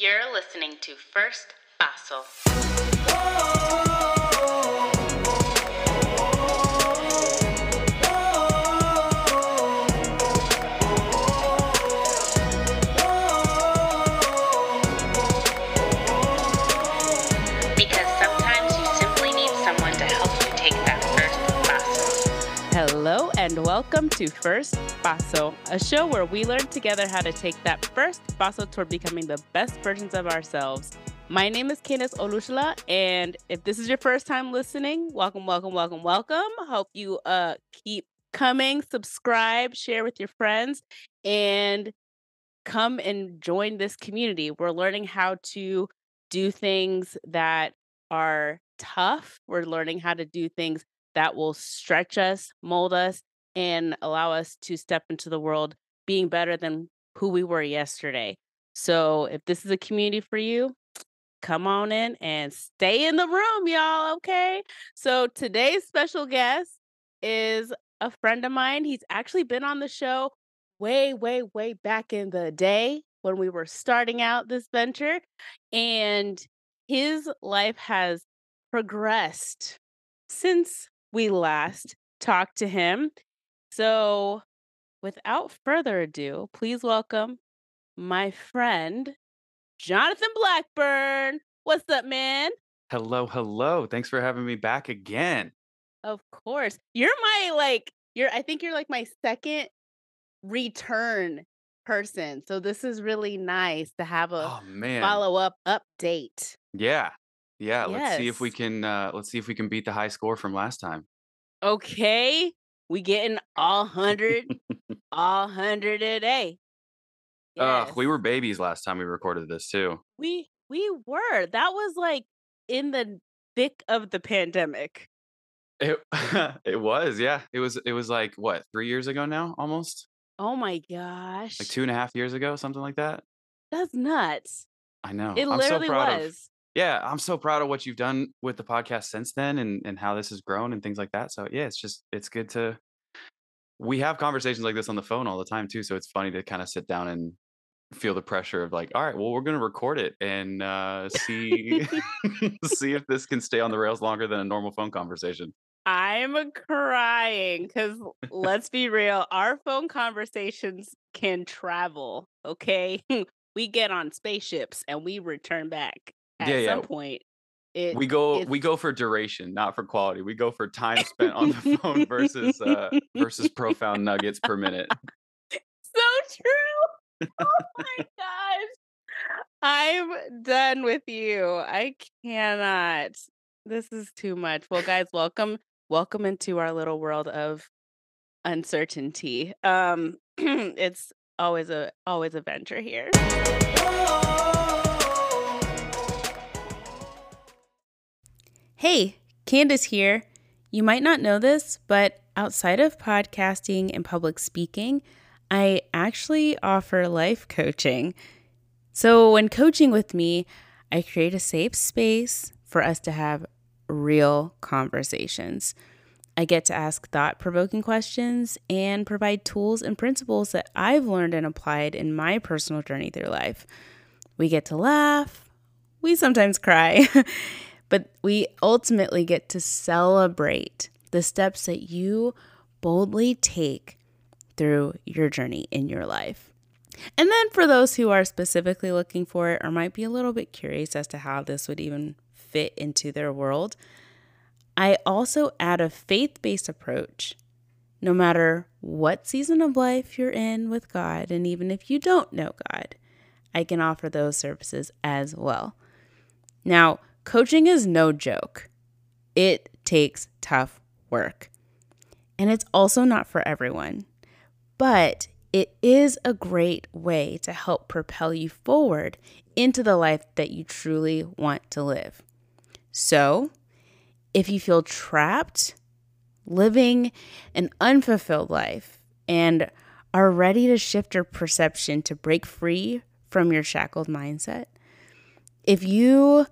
You're listening to First Paso. Oh. Welcome to First Paso, a show where we learn together how to take that first paso toward becoming the best versions of ourselves. My name is Candace Olushla, and if this is your first time listening, welcome, welcome, welcome, welcome. Hope you uh keep coming, subscribe, share with your friends, and come and join this community. We're learning how to do things that are tough. We're learning how to do things that will stretch us, mold us, and allow us to step into the world being better than who we were yesterday. So, if this is a community for you, come on in and stay in the room, y'all. Okay. So, today's special guest is a friend of mine. He's actually been on the show way, way, way back in the day when we were starting out this venture. And his life has progressed since we last talked to him. So, without further ado, please welcome my friend, Jonathan Blackburn. What's up, man? Hello, hello. Thanks for having me back again. Of course. You're my, like, you're, I think you're like my second return person. So, this is really nice to have a Oh follow up update. Yeah. Yeah, let's see if we can uh let's see if we can beat the high score from last time. Okay. We getting all 100, all 100 a day. Ugh, we were babies last time we recorded this too. We we were. That was like in the thick of the pandemic. It it was, yeah. It was it was like what, three years ago now, almost? Oh my gosh. Like two and a half years ago, something like that. That's nuts. I know. It I'm so literally of was. Yeah, I'm so proud of what you've done with the podcast since then and and how this has grown and things like that. So yeah, it's just it's good to we have conversations like this on the phone all the time too. So it's funny to kind of sit down and feel the pressure of like, all right, well, we're gonna record it and uh see see if this can stay on the rails longer than a normal phone conversation. I'm crying because let's be real, our phone conversations can travel. Okay. we get on spaceships and we return back at Yeah, some yeah. point. It We go we go for duration, not for quality. We go for time spent on the phone versus uh versus profound nuggets per minute. so true. Oh my gosh. I'm done with you. I cannot. This is too much. Well, guys, welcome welcome into our little world of uncertainty. Um it's always a always a venture here. Hey, Candace here. You might not know this, but outside of podcasting and public speaking, I actually offer life coaching. So, when coaching with me, I create a safe space for us to have real conversations. I get to ask thought provoking questions and provide tools and principles that I've learned and applied in my personal journey through life. We get to laugh, we sometimes cry, but we ultimately get to celebrate the steps that you boldly take through your journey in your life. And then for those who are specifically looking for it or might be a little bit curious as to how this would even fit into their world, I also add a faith based approach. No matter what season of life you're in with God, and even if you don't know God, I can offer those services as well. Now, coaching is no joke, it takes tough work. And it's also not for everyone, but it is a great way to help propel you forward into the life that you truly want to live. So, if you feel trapped, living an unfulfilled life, and are ready to shift your perception to break free from your shackled mindset, if you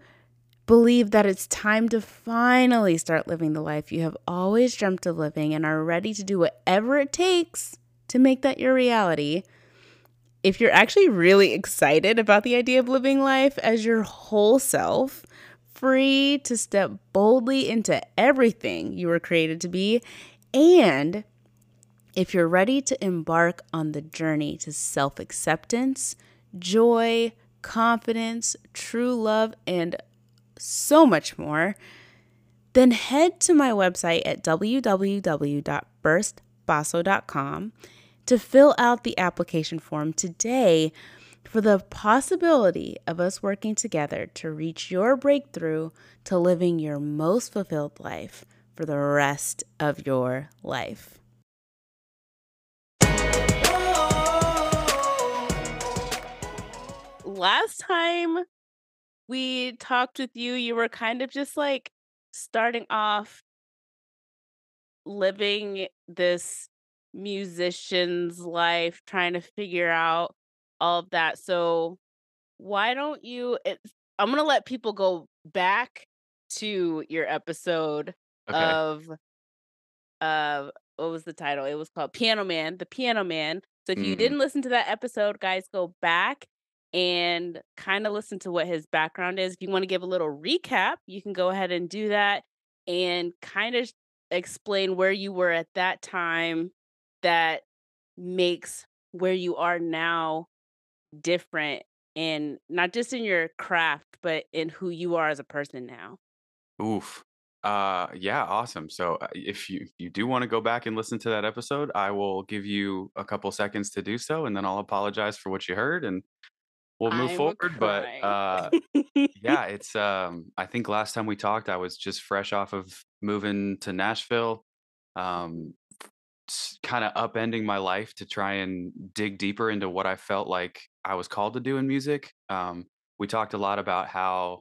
believe that it's time to finally start living the life you have always dreamt of living and are ready to do whatever it takes to make that your reality, if you're actually really excited about the idea of living life as your whole self, free to step boldly into everything you were created to be, and if you're ready to embark on the journey to self acceptance, joy, confidence, true love, and so much more, then head to my website at www.firstpaso.com to fill out the application form today for the possibility of us working together to reach your breakthrough to living your most fulfilled life for the rest of your life. Last time we talked with you, you were kind of just like starting off living this musician's life, trying to figure out all of that. So why don't you? It's, I'm gonna let people go back to your episode Okay. of uh what was the title? It was called Piano Man, the Piano Man. So if you Mhm. didn't listen to that episode, guys, go back and kind of listen to what his background is. If you want to give a little recap, you can go ahead and do that and kind of explain where you were at that time that makes where you are now different and not just in your craft, but in who you are as a person now. Oof. Uh, yeah, awesome. So uh, if you you do want to go back and listen to that episode, I will give you a couple seconds to do so, and then I'll apologize for what you heard, and we'll move I'm forward. But uh, yeah, it's um, I think last time we talked, I was just fresh off of moving to Nashville, um, kind of upending my life to try and dig deeper into what I felt like I was called to do in music. Um, we talked a lot about how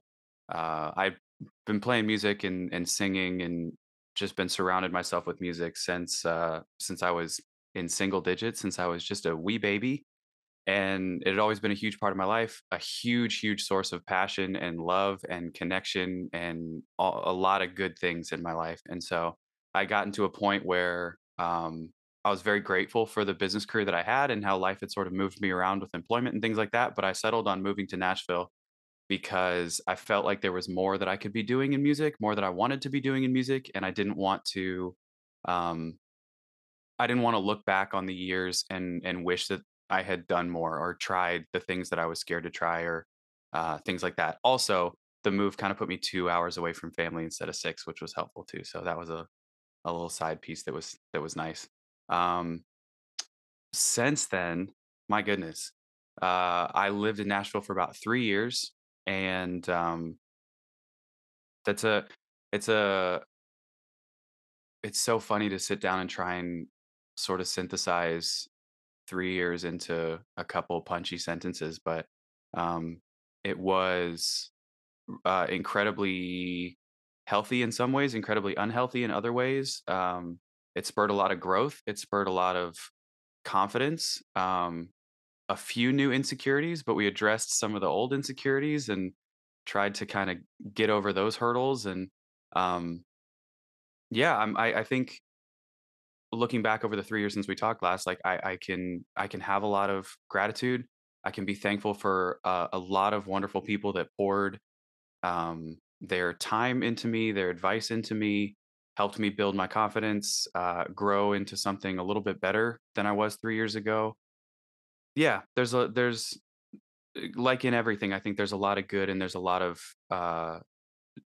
uh, I've been playing music and, and singing and just been surrounded myself with music since uh, since I was in single digits, since I was just a wee baby. And it had always been a huge part of my life, a huge, huge source of passion and love and connection and a, lot of good things in my life. And so I got into a point where um, I was very grateful for the business career that I had and how life had sort of moved me around with employment and things like that. But I settled on moving to Nashville because I felt like there was more that I could be doing in music, more that I wanted to be doing in music, and I didn't want to um I didn't want to look back on the years and and wish that I had done more or tried the things that I was scared to try or uh things like that. Also, the move kind of put me 2 hours away from family instead of 6, which was helpful too. So that was a a little side piece that was that was nice. Um since then, my goodness, uh, I lived in Nashville for about three years, and um, that's a it's a it's so funny to sit down and try and sort of synthesize three years into a couple punchy sentences, but um, it was uh, incredibly healthy in some ways, incredibly unhealthy in other ways. Um, it spurred a lot of growth. It spurred a lot of confidence. Um, a few new insecurities, but we addressed some of the old insecurities and tried to kind of get over those hurdles. And um, yeah, I, I think looking back over the three years since we talked last, like I, I can I can have a lot of gratitude. I can be thankful for uh, a lot of wonderful people that poured um, their time into me, their advice into me, helped me build my confidence, uh, grow into something a little bit better than I was three years ago. Yeah, there's a there's uh, like in everything, I think there's a lot of good and there's a lot of uh,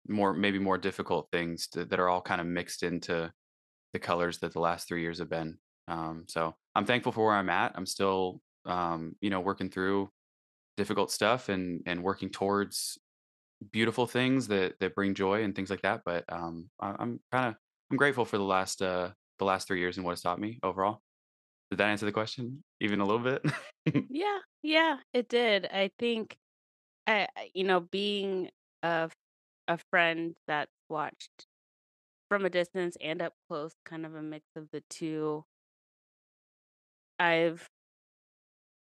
more maybe more difficult things to, that are all kind of mixed into the colors that the last three years have been. Um, so I'm thankful for where I'm at. I'm still um, you know working through difficult stuff and and working towards beautiful things that that bring joy and things like that. But um, I, I'm kind of I'm grateful for the last uh, the last three years and what it's taught me overall. Did that answer the question even a little bit? Yeah, yeah, it did. I think I- you know, being a a friend that watched from a distance and up close, kind of a mix of the two. I've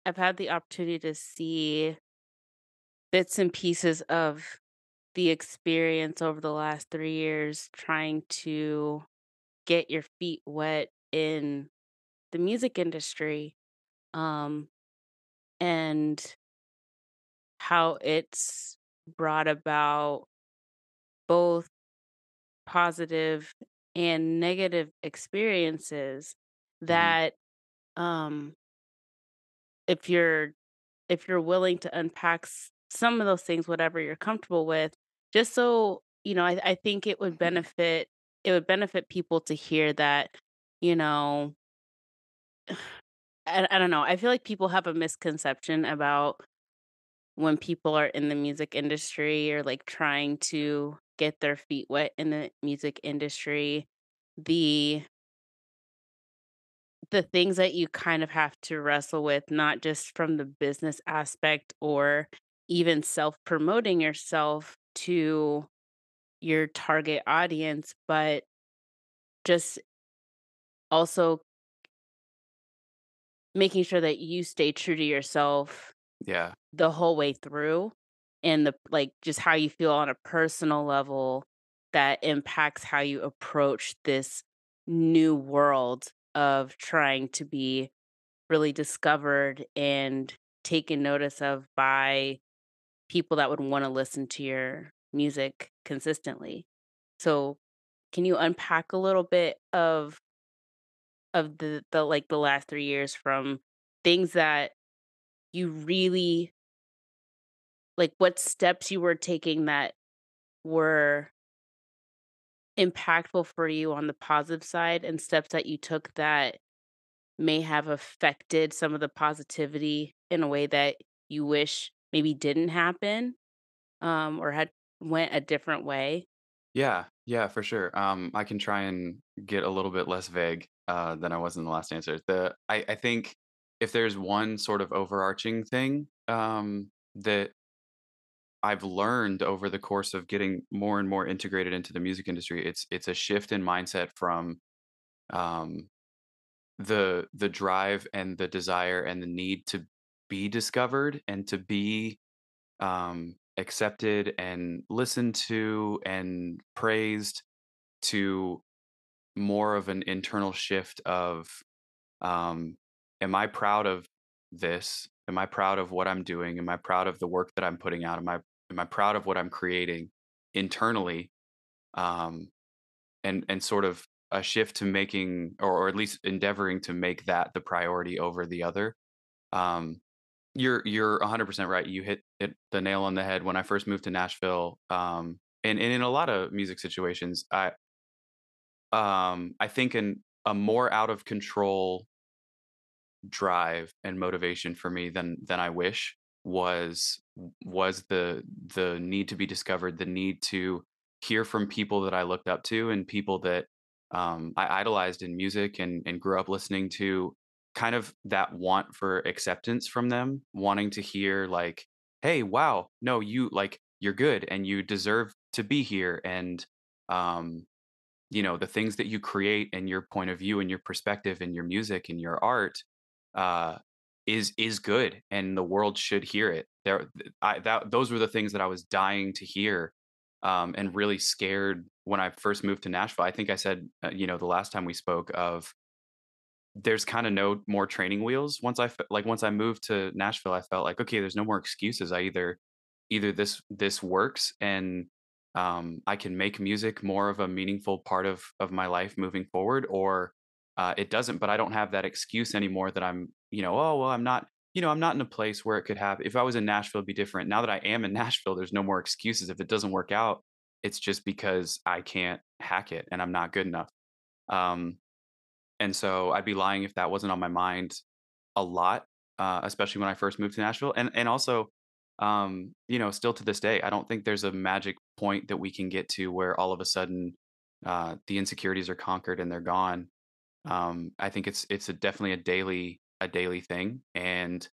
I've had the opportunity to see bits and pieces of the experience over the last three years trying to get your feet wet in the music industry. Um, and how it's brought about both positive and negative experiences hmm that um if you're if you're willing to unpack some of those things whatever you're comfortable with just so you know I, I think it would benefit it would benefit people to hear that you know I, I don't know i feel like people have a misconception about when people are in the music industry or like trying to get their feet wet in the music industry the the things that you kind of have to wrestle with not just from the business aspect or even self promoting yourself to your target audience but just also making sure that you stay true to yourself Yeah. the whole way through and the like just how you feel on a personal level that impacts how you approach this new world of trying to be really discovered and taken notice of by people that would want to listen to your music consistently. So, can you unpack a little bit of of the the like the last 3 years from things that you really like what steps you were taking that were impactful for you on the positive side and steps that you took that may have affected some of the positivity in a way that you wish maybe didn't happen um or had went a different way Yeah. Yeah, for sure. Um, I can try and get a little bit less vague uh, than I was in the last answer. The I, I think if there's one sort of overarching thing um, that I've learned over the course of getting more and more integrated into the music industry, it's it's a shift in mindset from um, the the drive and the desire and the need to be discovered and to be um, accepted and listened to and praised to more of an internal shift of um, am I proud of this? Am I proud of what I'm doing? Am I proud of the work that I'm putting out? Am I am I proud of what I'm creating internally? Um, and and sort of a shift to making or, or at least endeavoring to make that the priority over the other. Um, you're you're 100% right. You hit it the nail on the head. When I first moved to Nashville, um, and, and in a lot of music situations, I um, I think an a more out of control drive and motivation for me than than I wish was was the the need to be discovered, the need to hear from people that I looked up to and people that um, I idolized in music and and grew up listening to. Kind of that want for acceptance from them, wanting to hear like, "Hey, wow, no, you like you're good and you deserve to be here," and um, you know the things that you create and your point of view and your perspective and your music and your art uh is is good and the world should hear it. There i that those were the things that i was dying to hear um and really scared when i first moved to nashville. I think i said uh, you know the last time we spoke of there's kind of no more training wheels. Once i like once i moved to nashville i felt like okay there's no more excuses. I either either this this works and um, I can make music more of a meaningful part of of my life moving forward, or uh, it doesn't. But I don't have that excuse anymore that I'm, you know, oh well, I'm not, you know, I'm not in a place where it could happen. If I was in Nashville, it'd be different. Now that I am in Nashville, there's no more excuses. If it doesn't work out, it's just because I can't hack it and I'm not good enough. Um, and so I'd be lying if that wasn't on my mind a lot, uh, especially when I first moved to Nashville. And and also, um, you know, still to this day, I don't think there's a magic point that we can get to where all of a sudden uh, the insecurities are conquered and they're gone. Um, I think it's it's a definitely a daily a daily thing. And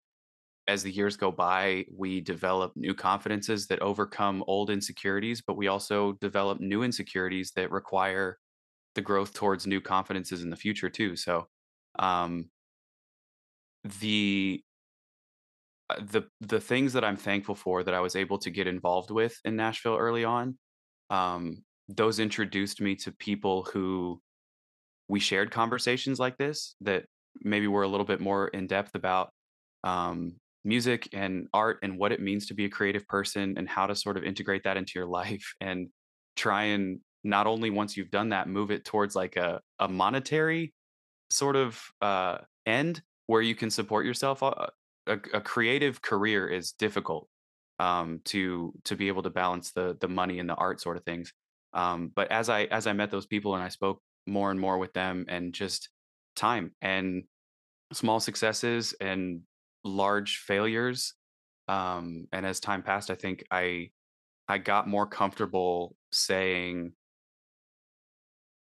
as the years go by, we develop new confidences that overcome old insecurities, but we also develop new insecurities that require the growth towards new confidences in the future too. So um, the uh, the the things that I'm thankful for that I was able to get involved with in Nashville early on, um, those introduced me to people who we shared conversations like this that maybe we're a little bit more in depth about um, music and art and what it means to be a creative person and how to sort of integrate that into your life and try and not only once you've done that move it towards like a, a monetary sort of uh, end where you can support yourself uh, a, a creative career is difficult um, to to be able to balance the the money and the art sort of things. Um, but as i as i met those people and i spoke more and more with them and just time and small successes and large failures um, and as time passed i think i i got more comfortable saying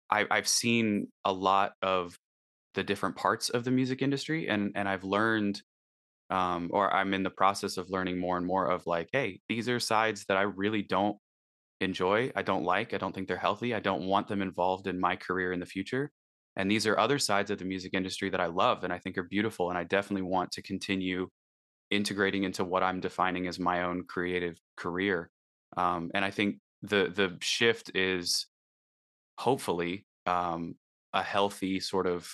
I, i've seen a lot of the different parts of the music industry and and i've learned um, or i'm in the process of learning more and more of like hey these are sides that i really don't enjoy i don't like i don't think they're healthy i don't want them involved in my career in the future and these are other sides of the music industry that i love and i think are beautiful and i definitely want to continue integrating into what i'm defining as my own creative career um, and i think the the shift is hopefully um, a healthy sort of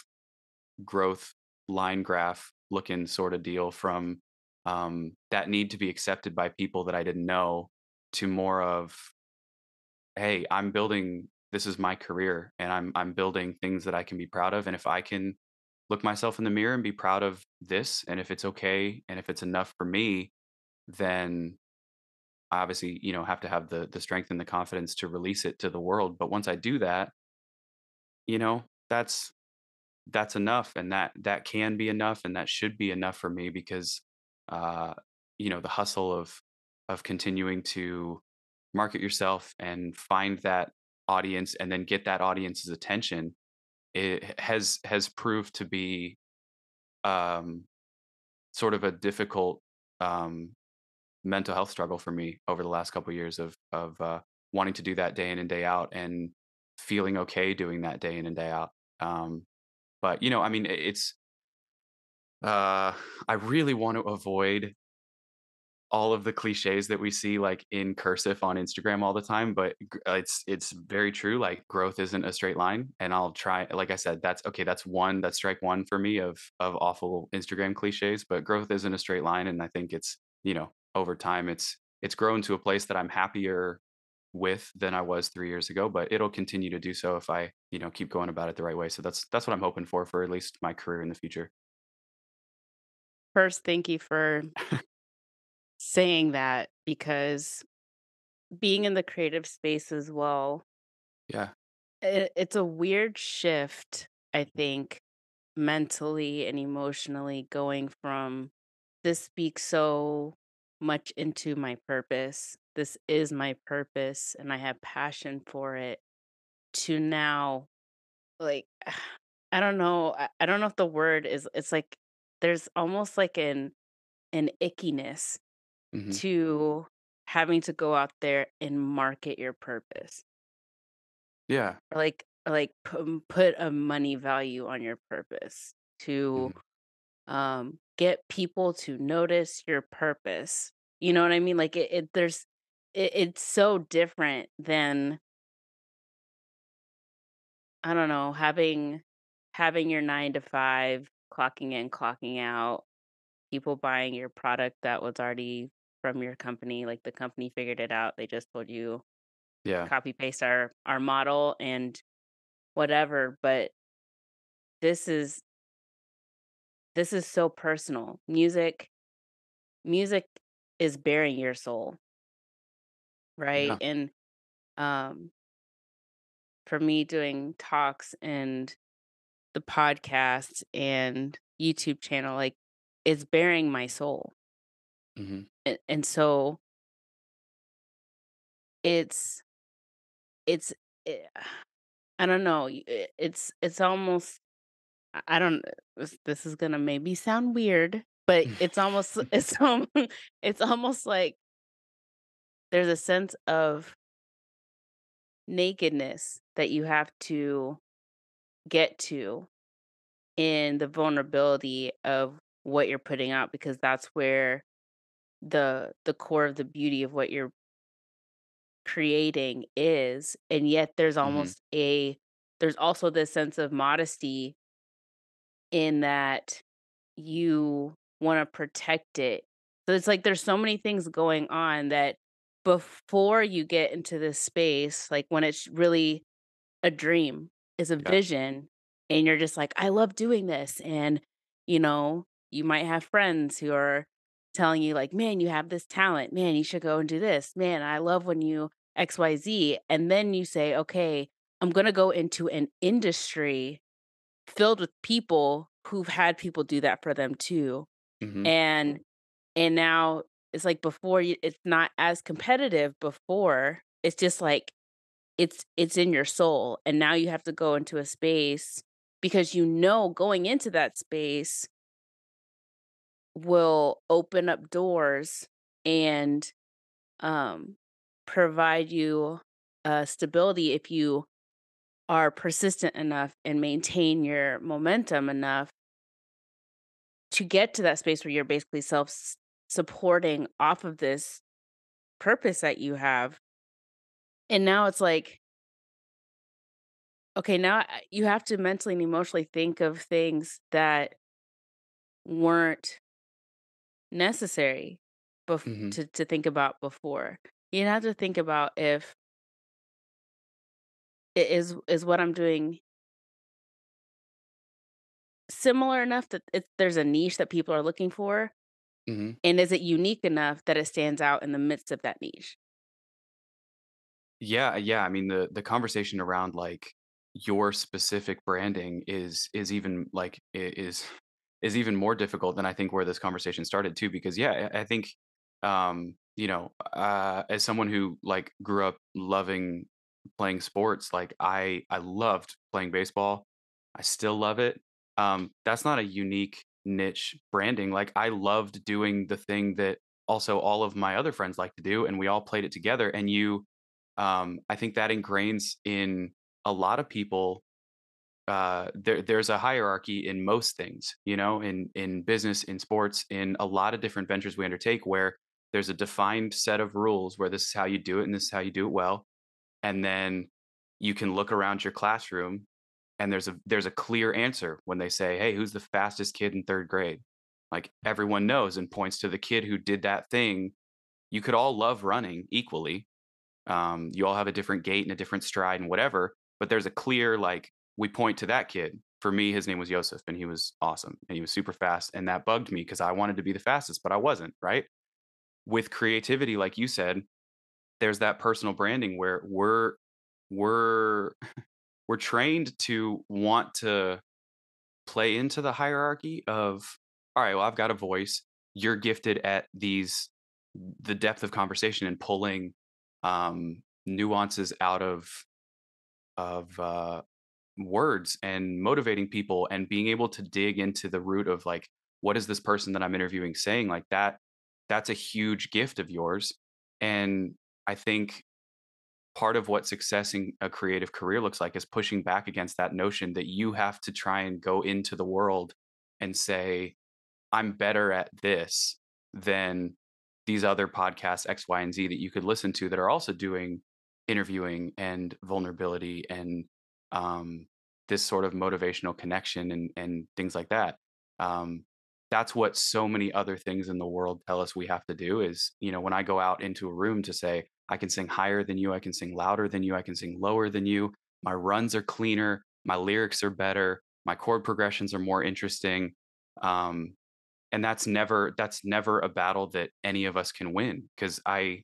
growth line graph looking sort of deal from um, that need to be accepted by people that I didn't know to more of, hey, I'm building. This is my career, and I'm I'm building things that I can be proud of. And if I can look myself in the mirror and be proud of this, and if it's okay, and if it's enough for me, then I obviously you know have to have the the strength and the confidence to release it to the world. But once I do that, you know that's that's enough and that that can be enough and that should be enough for me because uh you know the hustle of of continuing to market yourself and find that audience and then get that audience's attention it has has proved to be um sort of a difficult um mental health struggle for me over the last couple of years of of uh wanting to do that day in and day out and feeling okay doing that day in and day out um but you know i mean it's uh i really want to avoid all of the cliches that we see like in cursive on instagram all the time but uh, it's it's very true like growth isn't a straight line and i'll try like i said that's okay that's one that's strike one for me of of awful instagram cliches but growth isn't a straight line and i think it's you know over time it's it's grown to a place that i'm happier with than I was three years ago, but it'll continue to do so if I, you know, keep going about it the right way. So that's that's what I'm hoping for for at least my career in the future. First, thank you for saying that because being in the creative space as well, Yeah. it, it's a weird shift, I think, mentally and emotionally going from this speaks so much into my purpose. This is my purpose and I have passion for it to now like I don't know. I, I don't know if the word is it's like there's almost like an an ickiness hmm to having to go out there and market your purpose. Yeah. Like like put, put a money value on your purpose to hmm um get people to notice your purpose. You know what I mean? Like it, it there's it, it's so different than I don't know, having having your 9 to 5, clocking in, clocking out, people buying your product that was already from your company, like the company figured it out. They just told you Yeah. copy paste our our model and whatever, but this is this is so personal. Music music is bearing your soul, right? Yeah. And um for me doing talks and the podcast and YouTube channel, like it's bearing my soul. Hmm And, and so it's it's eh, I don't know. y- i- It's it's almost I don't this, this is gonna maybe sound weird, but it's almost it's um it's almost like there's a sense of nakedness that you have to get to in the vulnerability of what you're putting out because that's where the the core of the beauty of what you're creating is and yet there's hmm almost a there's also this sense of modesty in that you want to protect it So it's like there's so many things going on that before you get into this space, like when it's really a dream, is a Yeah. vision, and you're just like, I love doing this. And, you know, you might have friends who are telling you, like, man, you have this talent. Man, you should go and do this. Man, I love when you XYZ. And then you say, okay, I'm going to go into an industry filled with people who've had people do that for them too. hmm And and now it's like before you it's not as competitive before. It's just like it's it's in your soul and now you have to go into a space because you know going into that space will open up doors and um provide you uh stability if you are persistent enough and maintain your momentum enough to get to that space where you're basically self supporting off of this purpose that you have. And now it's like, okay, now you have to mentally and emotionally think of things that weren't necessary bef- hmm to, to think about before. You have to think about if it is is what I'm doing similar enough that it's, there's a niche that people are looking for, hmm and is it unique enough that it stands out in the midst of that niche? Yeah, yeah. I mean, the the conversation around like your specific branding is is even like is is even more difficult than I think where this conversation started too. Because yeah, I think um, you know, uh, as someone who like grew up loving playing sports, like I I loved playing baseball. I still love it. Um, that's not a unique niche branding. Like I loved doing the thing that also all of my other friends like to do, and we all played it together. And you um, I think that ingrains in a lot of people. Uh, there, there's a hierarchy in most things, you know, in in business, in sports, in a lot of different ventures we undertake, where there's a defined set of rules where this is how you do it and this is how you do it well, and then you can look around your classroom and there's a there's a clear answer when they say, "Hey, who's the fastest kid in third grade?" Like everyone knows and points to the kid who did that thing. You could all love running equally, um, you all have a different gait and a different stride and whatever, but there's a clear like we point to that kid. For me, his name was Joseph, and he was awesome, and he was super fast, and that bugged me because I wanted to be the fastest, but I wasn't. Right? With creativity, like you said, there's that personal branding where we're we're we're trained to want to play into the hierarchy of all right well i've got a voice you're gifted at these the depth of conversation and pulling um nuances out of of uh words and motivating people and being able to dig into the root of like what is this person that i'm interviewing saying? Like that that's a huge gift of yours and i think part of what success in a creative career looks like is pushing back against that notion that you have to try and go into the world and say, I'm better at this than these other podcasts, X, Y, and Z, that you could listen to that are also doing interviewing and vulnerability and um, this sort of motivational connection and, and things like that. Um, that's what so many other things in the world tell us we have to do is, you know, when I go out into a room to say, I can sing higher than you, I can sing louder than you, I can sing lower than you, my runs are cleaner, my lyrics are better, my chord progressions are more interesting. Um, and that's never that's never a battle that any of us can win because I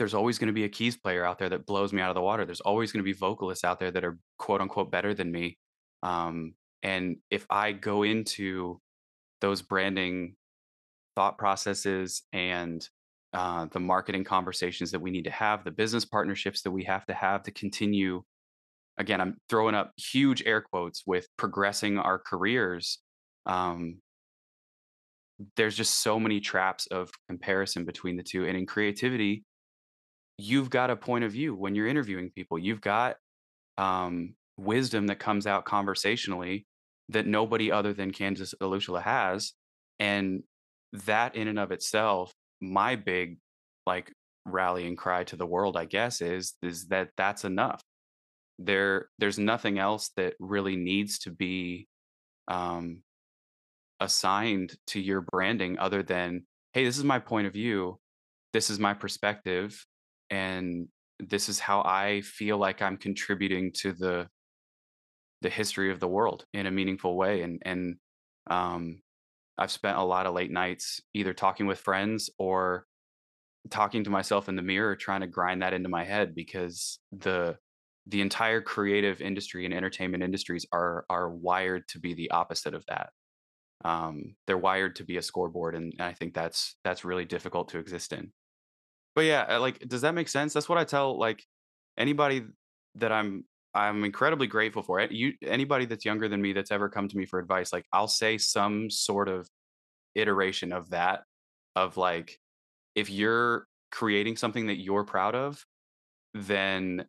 there's always going to be a keys player out there that blows me out of the water. There's always going to be vocalists out there that are quote unquote better than me. Um, and if I go into those branding thought processes and uh, the marketing conversations that we need to have, the business partnerships that we have to have to continue. Again, I'm throwing up huge air quotes with progressing our careers. Um, there's just so many traps of comparison between the two. And in creativity, you've got a point of view when you're interviewing people. You've got um, wisdom that comes out conversationally that nobody other than Candace Olushla has. And that in and of itself, my big like rallying cry to the world, I guess, is is that that's enough. There, there's nothing else that really needs to be um, assigned to your branding other than hey, this is my point of view, this is my perspective, and this is how I feel like I'm contributing to the the history of the world in a meaningful way. And and um, I've spent a lot of late nights either talking with friends or talking to myself in the mirror, trying to grind that into my head because the the entire creative industry and entertainment industries are are wired to be the opposite of that. Um, they're wired to be a scoreboard, and I think that's that's really difficult to exist in. But yeah, uh, like, does that make sense? That's what I tell like anybody that I'm I'm incredibly grateful for it. You anybody that's younger than me that's ever come to me for advice, like I'll say some sort of iteration of that of like if you're creating something that you're proud of, then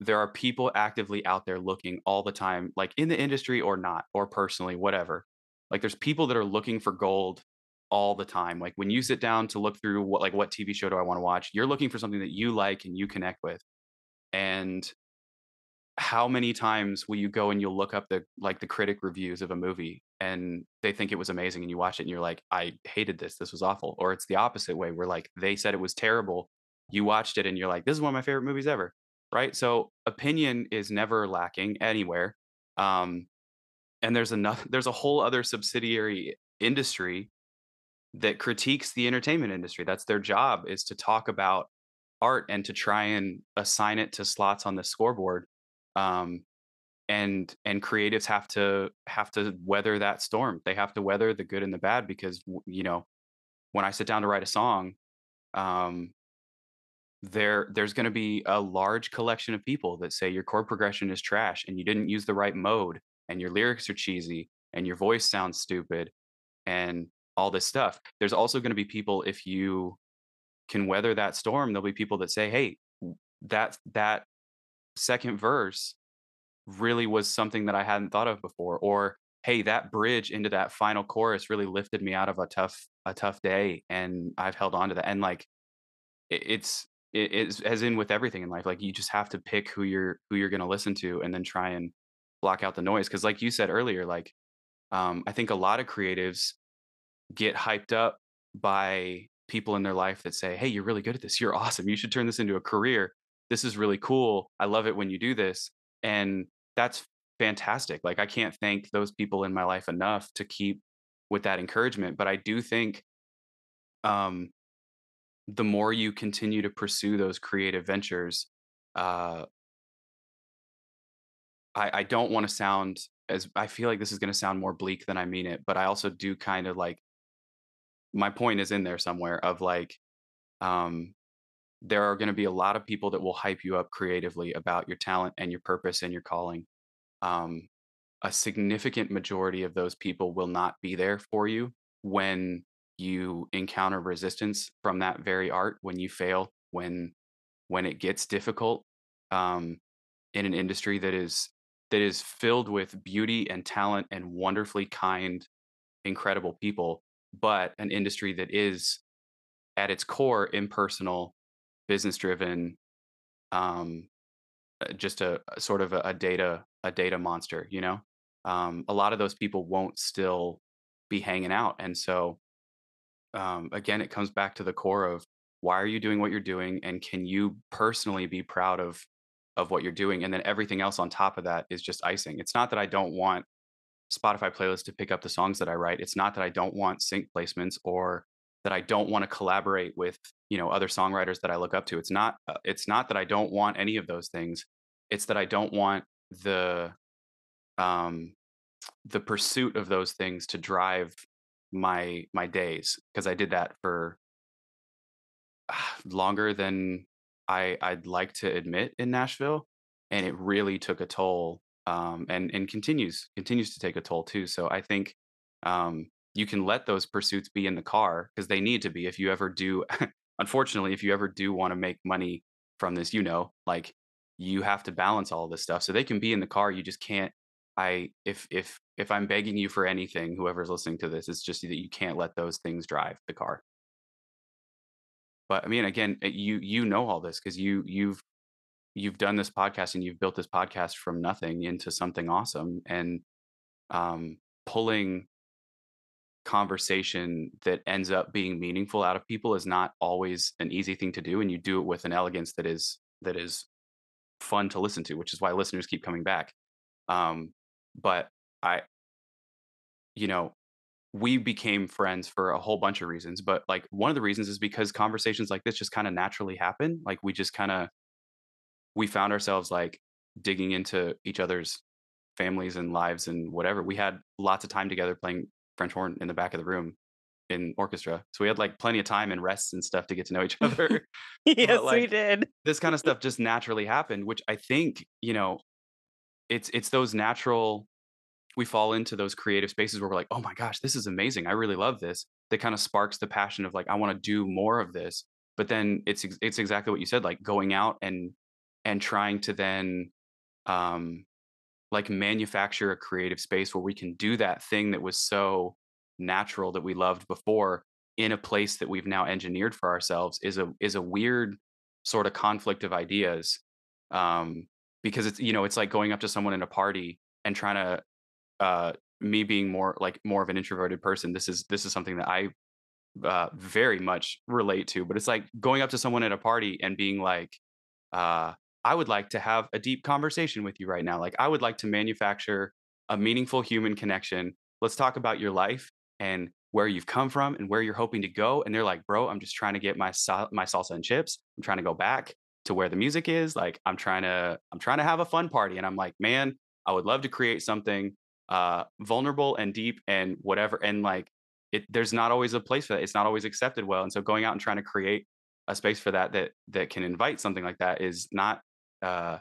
there are people actively out there looking all the time, like in the industry or not, or personally, whatever. Like there's people that are looking for gold all the time. Like when you sit down to look through what like what TV show do I want to watch, you're looking for something that you like and you connect with. And how many times will you go and you'll look up the like the critic reviews of a movie and they think it was amazing and you watch it and you're like i hated this this was awful or it's the opposite way where like they said it was terrible you watched it and you're like this is one of my favorite movies ever right so opinion is never lacking anywhere um and there's another there's a whole other subsidiary industry that critiques the entertainment industry that's their job is to talk about art and to try and assign it to slots on the scoreboard um, and and creatives have to have to weather that storm. They have to weather the good and the bad because you know when I sit down to write a song, um, there there's going to be a large collection of people that say your chord progression is trash and you didn't use the right mode and your lyrics are cheesy and your voice sounds stupid and all this stuff. There's also going to be people if you can weather that storm, there'll be people that say, "Hey, that that second verse really was something that I hadn't thought of before or hey that bridge into that final chorus really lifted me out of a tough a tough day and I've held on to that and like it, it's it is as in with everything in life like you just have to pick who you're who you're going to listen to and then try and block out the noise cuz like you said earlier like um I think a lot of creatives get hyped up by people in their life that say hey you're really good at this you're awesome you should turn this into a career this is really cool. I love it when you do this. And that's fantastic. Like I can't thank those people in my life enough to keep with that encouragement. But I do think um the more you continue to pursue those creative ventures, uh I, I don't want to sound as I feel like this is going to sound more bleak than I mean it, but I also do kind of like my point is in there somewhere of like um there are going to be a lot of people that will hype you up creatively about your talent and your purpose and your calling. Um, a significant majority of those people will not be there for you when you encounter resistance from that very art, when you fail, when when it gets difficult um, in an industry that is that is filled with beauty and talent and wonderfully kind, incredible people, but an industry that is at its core impersonal business driven um uh, just a, a sort of a, a, data a data monster you know? Um a lot of those people won't still be hanging out and so um again it comes back to the core of why are you doing what you're doing and can you personally be proud of of what you're doing? And then everything else on top of that is just icing. It's not that i don't want spotify playlists to pick up the songs that i write it's not that i don't want sync placements or that I don't want to collaborate with, you know, other songwriters that I look up to. It's not uh, it's not that I don't want any of those things. It's that I don't want the um the pursuit of those things to drive my my days because I did that for uh, longer than I I'd like to admit in Nashville and it really took a toll um and and continues continues to take a toll too. So I think um you can let those pursuits be in the car because they need to be if you ever do unfortunately if you ever do want to make money from this you know like you have to balance all this stuff so they can be in the car you just can't i if if if i'm begging you for anything whoever's listening to this it's just that you can't let those things drive the car but i mean again eh, you you know all this because you you've you've done this podcast and you've built this podcast from nothing into something awesome and um pulling conversation that ends up being meaningful out of people is not always an easy thing to do and you do it with an elegance that is that is fun to listen to which is why listeners keep coming back. Um but i you know we became friends for a whole bunch of reasons but like one of the reasons is because conversations like this just kind of naturally happen like we just kind of we found ourselves like digging into each other's families and lives and whatever we had lots of time together playing french horn in the back of the room in orchestra so we had like plenty of time and rests and stuff to get to know each other yes, like, we did. this kind of stuff just naturally happened which i think you know it's it's those natural we fall into those creative spaces where we're like, oh my gosh, this is amazing. I really love this. That kind of sparks the passion of like, I want to do more of this. But then it's it's exactly what you said, like going out and and trying to then um like manufacture a creative space where we can do that thing that was so natural that we loved before in a place that we've now engineered for ourselves is a is a weird sort of conflict of ideas um because it's you know it's like going up to someone in a party and trying to uh, me being more like more of an introverted person, this is this is something that I uh, very much relate to. But it's like going up to someone at a party and being like, uh, "I would like to have a deep conversation with you right now. Like, I would like to manufacture a meaningful human connection. Let's talk about your life and where you've come from and where you're hoping to go." And they're like, "Bro, I'm just trying to get my my salsa and chips. I'm trying to go back to where the music is. Like, I'm trying to I'm trying to have a fun party." And I'm like, "Man, I would love to create something uh, vulnerable and deep and whatever. And like, it, there's not always a place for that. It's not always accepted well. And so going out and trying to create a space for that that that can invite something like that is not uh,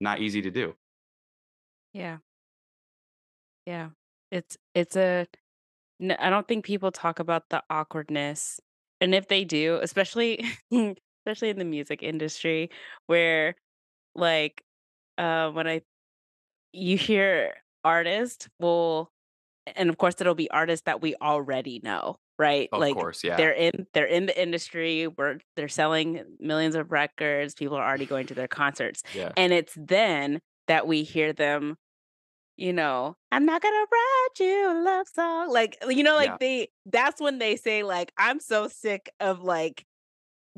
not easy to do. Yeah. Yeah. It's it's a, I don't think people talk about the awkwardness. And if they do, especially especially in the music industry where like uh when I you hear artists will and of course it'll be artists that we already know, right? Of Like course, yeah. they're in they're in the industry, where they're selling millions of records, people are already going to their concerts. Yeah. And it's then that we hear them, you know, I'm not gonna write you a love song. Like, uh, you know, Yeah. like they that's when they say, like, I'm so sick of like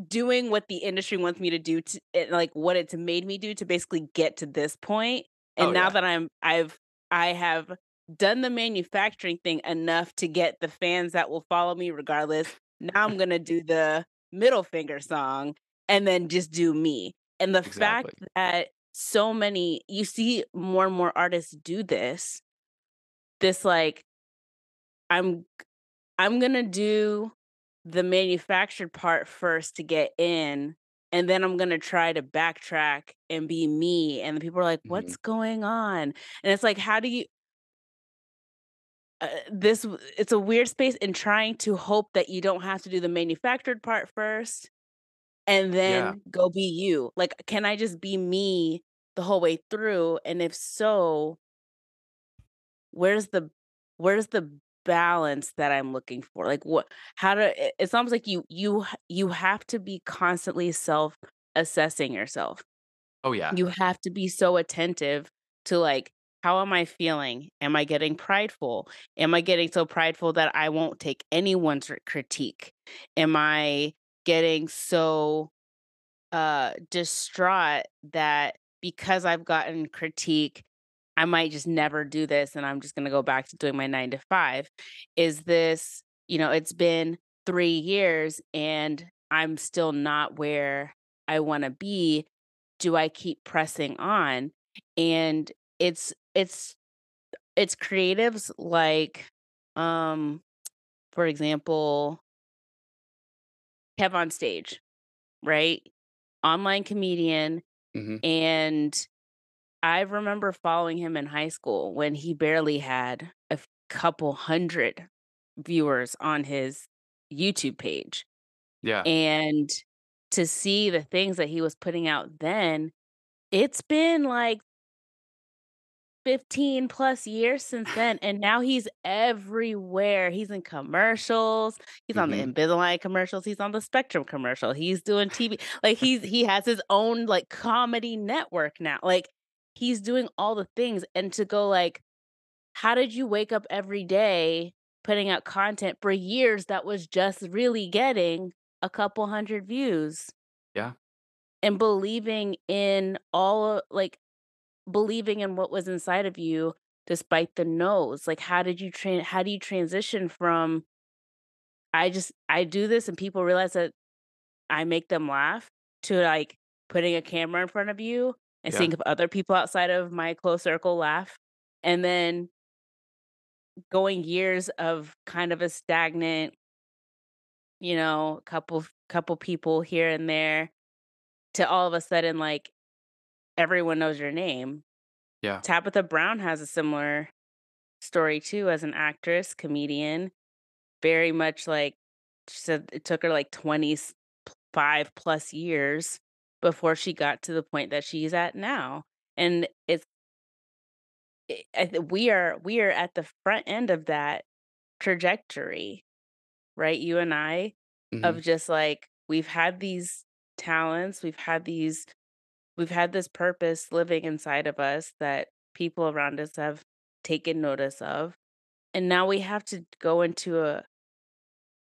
doing what the industry wants me to do to like what it's made me do to basically get to this point. And Oh now yeah. that I'm I've I have done the manufacturing thing enough to get the fans that will follow me regardless. Now I'm gonna do the middle finger song and then just do me. And the fact that so many you see more and more artists do this, this like I'm I'm gonna do the manufactured part first to get in, and then I'm gonna try to backtrack and be me. And the people are like, hmm "What's going on?" And it's like, how do you? Uh, this it's a weird space in trying to hope that you don't have to do the manufactured part first and Yeah. then go be you. Like, can I just be me the whole way through? And if so, where's the where's the balance that I'm looking for? Like what how to it, it's almost like you you you have to be constantly self assessing yourself. Oh yeah. You have to be so attentive to like how am I feeling? Am I getting prideful? Am I getting so prideful that I won't take anyone's critique? Am I getting so uh distraught that because I've gotten critique, I might just never do this and I'm just going to go back to doing my 9 to 5. Is this, you know, it's been 3 years and I'm still not where I want to be. Do I keep pressing on? And it's it's it's creatives like um for example, KevOnStage, right? Online comedian hmm and I remember following him in high school when he barely had a couple hundred viewers on his YouTube page. Yeah. And to see the things that he was putting out then, it's been like 15 plus years since then. And now he's everywhere. He's in commercials. He's on the hmm Invisalign commercials. He's on the Spectrum commercial. He's doing TV. Like he's he has his own like comedy network now. Like he's doing all the things. And to go like, how did you wake up every day putting out content for years that was just really getting a couple hundred views. Yeah. And believing in all like believing in what was inside of you despite the no's. Like how did you train how do you transition from I just I do this and people realize that I make them laugh to like putting a camera in front of you and Yeah. seeing if other people outside of my close circle laugh and then going years of kind of a stagnant you know couple couple people here and there to all of a sudden like everyone knows your name Yeah. tabitha brown has a similar story too as an actress comedian very much like she said it took her like 25 plus years before she got to the point that she's at now and it's it, I we are we are at the front end of that trajectory right you and i Mhm. of just like we've had these talents we've had these we've had this purpose living inside of us that people around us have taken notice of and now we have to go into a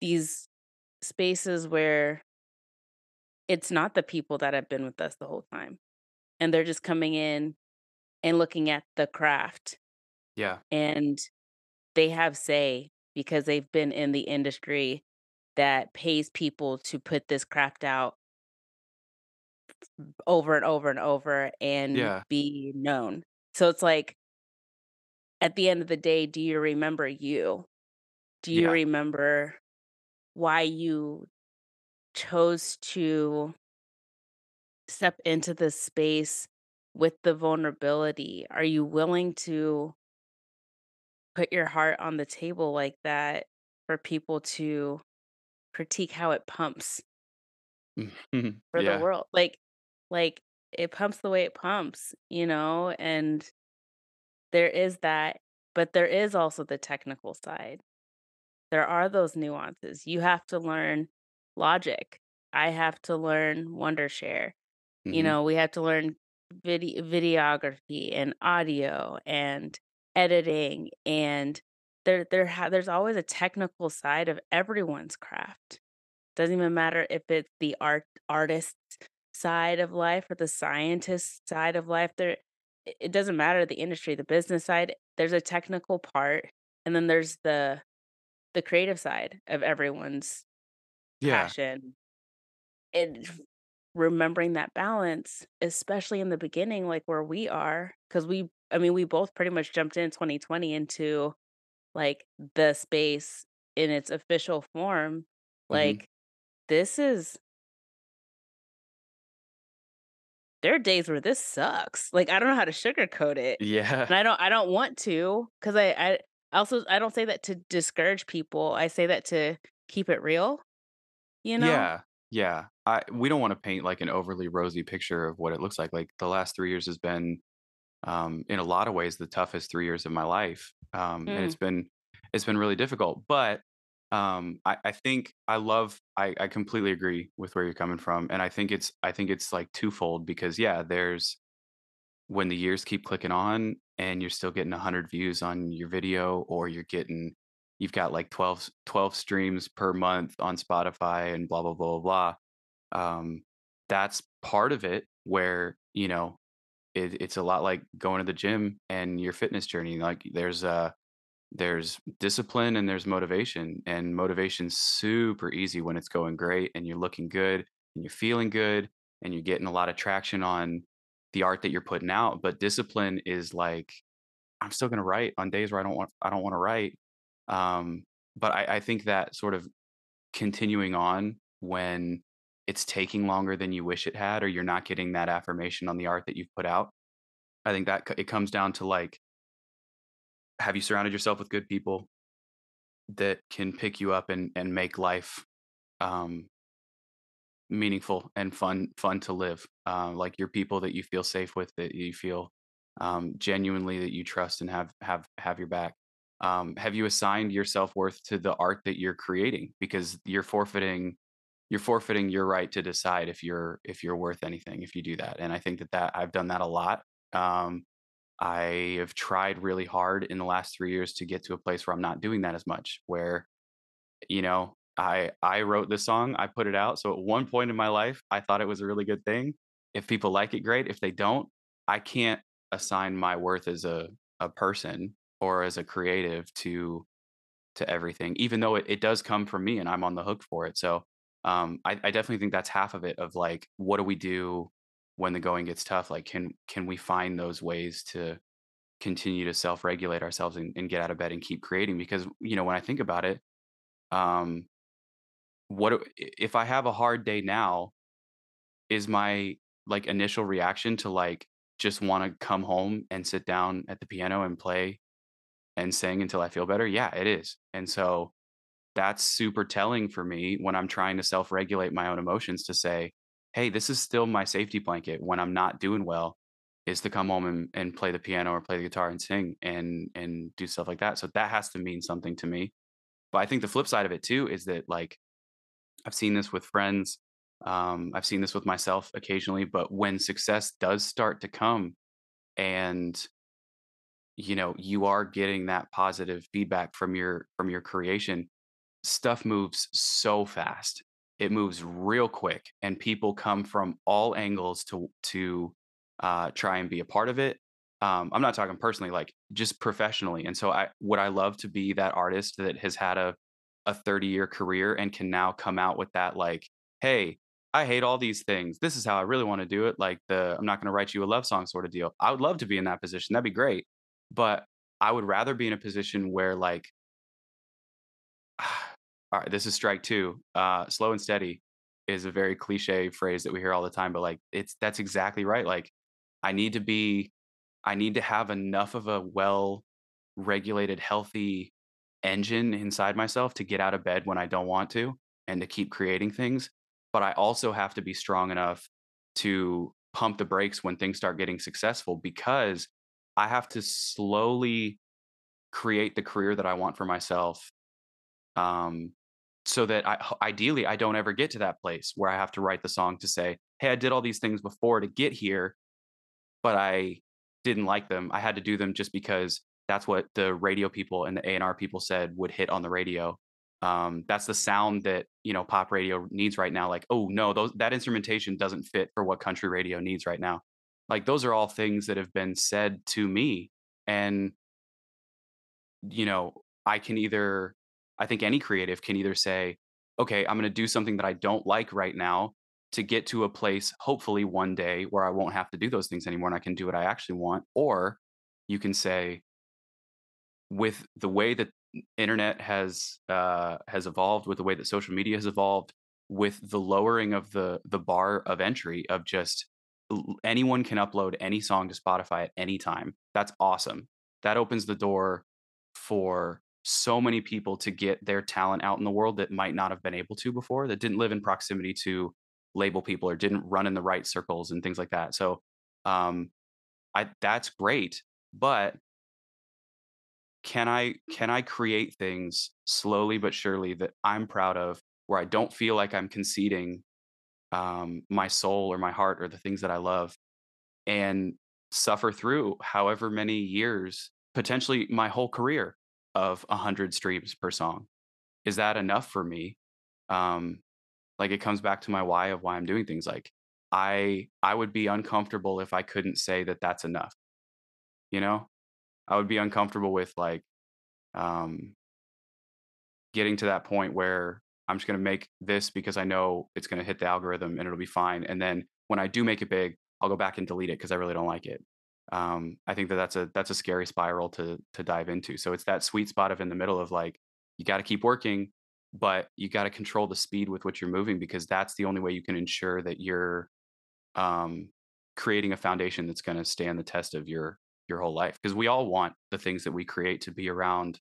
these spaces where it's not the people that have been with us the whole time and they're just coming in and looking at the craft Yeah. and they have say because they've been in the industry that pays people to put this craft out over and over and over and Yeah. be known. So it's like at the end of the day, do you remember you? Do you Yeah. remember why you chose to step into this space with the vulnerability? Are you willing to put your heart on the table like that for people to critique how it pumps for the world? Like like it pumps the way it pumps, you know? And there is that, but there is also the technical side. There are those nuances. You have to learn logic. I have to learn Wondershare. You Mhm. know, we have to learn video videography and audio and editing and there there ha- there's always a technical side of everyone's craft. Doesn't even matter if it's the art artist side of life or the scientist side of life. There it doesn't matter the industry, the business side, there's a technical part and then there's the the creative side of everyone's Yeah. passion and remembering that balance especially in the beginning like where we are because we i mean we both pretty much jumped in 2020 into like the space in its official form Mhm. like this is there are days where this sucks like i don't know how to sugarcoat it Yeah. and i don't i don't want to because I, I also i don't say that to discourage people i say that to keep it real you know Yeah. Yeah. I we don't want to paint like an overly rosy picture of what it looks like. Like the last three years has been um in a lot of ways the toughest three years of my life. Um and it's been it's been really difficult. But um I, I think I love I, I completely agree with where you're coming from. And I think it's I think it's like twofold because yeah, there's when the years keep clicking on and you're still getting 100 views on your video or you're getting you've got like 12 12 streams per month on spotify and blah blah blah blah blah um that's part of it where you know it, it's a lot like going to the gym and your fitness journey like there's uh there's discipline and there's motivation and motivation's super easy when it's going great and you're looking good and you're feeling good and you're getting a lot of traction on the art that you're putting out but discipline is like i'm still going to write on days where i don't want i don't want to write. Um but I, I think that sort of continuing on when it's taking longer than you wish it had or you're not getting that affirmation on the art that you've put out i think that it comes down to like have you surrounded yourself with good people that can pick you up and and make life um meaningful and fun fun to live um like your people that you feel safe with that you feel um genuinely that you trust and have have have your back? Um have you assigned your self-worth to the art that you're creating? Because you're forfeiting you're forfeiting your right to decide if you're if you're worth anything if you do that and i think that that i've done that a lot um I have tried really hard in the last 3 years to get to a place where I'm not doing that as much, where, you know, I I wrote this song, I put it out, so at one point in my life, I thought it was a really good thing. If people like it, great. If they don't, I can't assign my worth as a a person or as a creative to to everything, even though it, it does come from me and I'm on the hook for it. So um, I, I definitely think that's half of it. Of like, what do we do when the going gets tough? Like, can can we find those ways to continue to self regulate ourselves and, and get out of bed and keep creating? Because you know, when I think about it, um, what if I have a hard day now? Is my like initial reaction to like just want to come home and sit down at the piano and play and sing until I feel better? Yeah, it is. And so that's super telling for me when I'm trying to self-regulate my own emotions to say, "Hey, this is still my safety blanket when I'm not doing well, is to come home and, and play the piano or play the guitar and sing and and do stuff like that." So that has to mean something to me. But I think the flip side of it too is that like I've seen this with friends, um, I've seen this with myself occasionally, but when success does start to come and you know you are getting that positive feedback from your from your creation stuff moves so fast. It moves real quick, and people come from all angles to to uh, try and be a part of it. Um, I'm not talking personally, like just professionally. And so, I would I love to be that artist that has had a a 30 year career and can now come out with that, like, hey, I hate all these things. This is how I really want to do it. Like the I'm not going to write you a love song sort of deal. I would love to be in that position. That'd be great. But I would rather be in a position where like All right, this is strike two. Uh, slow and steady is a very cliche phrase that we hear all the time, but like it's that's exactly right. Like I need to be, I need to have enough of a well regulated, healthy engine inside myself to get out of bed when I don't want to and to keep creating things. But I also have to be strong enough to pump the brakes when things start getting successful because I have to slowly create the career that I want for myself um, so that I, ideally I don't ever get to that place where I have to write the song to say, "Hey, I did all these things before to get here, but I didn't like them. I had to do them just because that's what the radio people and the A&R people said would hit on the radio. Um, that's the sound that you know pop radio needs right now. Like, oh no, those that instrumentation doesn't fit for what country radio needs right now. Like those are all things that have been said to me, and you know I can either I think any creative can either say, okay, I'm going to do something that I don't like right now to get to a place, hopefully one day where I won't have to do those things anymore and I can do what I actually want. Or you can say, with the way that internet has uh, has evolved, with the way that social media has evolved, with the lowering of the the bar of entry of just anyone can upload any song to Spotify at any time. That's awesome. That opens the door for so many people to get their talent out in the world that might not have been able to before, that didn't live in proximity to label people or didn't run in the right circles and things like that. So um I that's great, but can I can I create things slowly but surely that I'm proud of where I don't feel like I'm conceding um my soul or my heart or the things that I love and suffer through however many years, potentially my whole career of 100 streams per song. Is that enough for me? Um, like it comes back to my why of why I'm doing things. Like I I would be uncomfortable if I couldn't say that that's enough. You know, I would be uncomfortable with like um, getting to that point where I'm just going to make this because I know it's going to hit the algorithm and it'll be fine. And then when I do make it big, I'll go back and delete it because I really don't like it um, I think that that's a that's a scary spiral to to dive into. So it's that sweet spot of in the middle of like you got to keep working, but you got to control the speed with which you're moving because that's the only way you can ensure that you're um, creating a foundation that's going to stand the test of your your whole life. Because we all want the things that we create to be around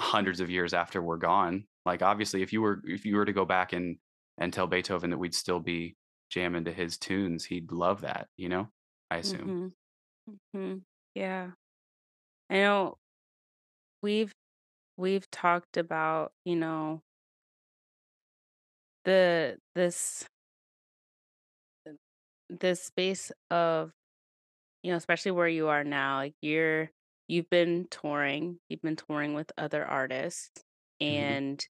hundreds of years after we're gone. Like obviously, if you were if you were to go back and and tell Beethoven that we'd still be jamming to his tunes, he'd love that, you know. I assume. Mhm. Mhm. Yeah. I know we've we've talked about, you know, the this this space of you know, especially where you are now, like you're you've been touring, you've been touring with other artists Mhm. and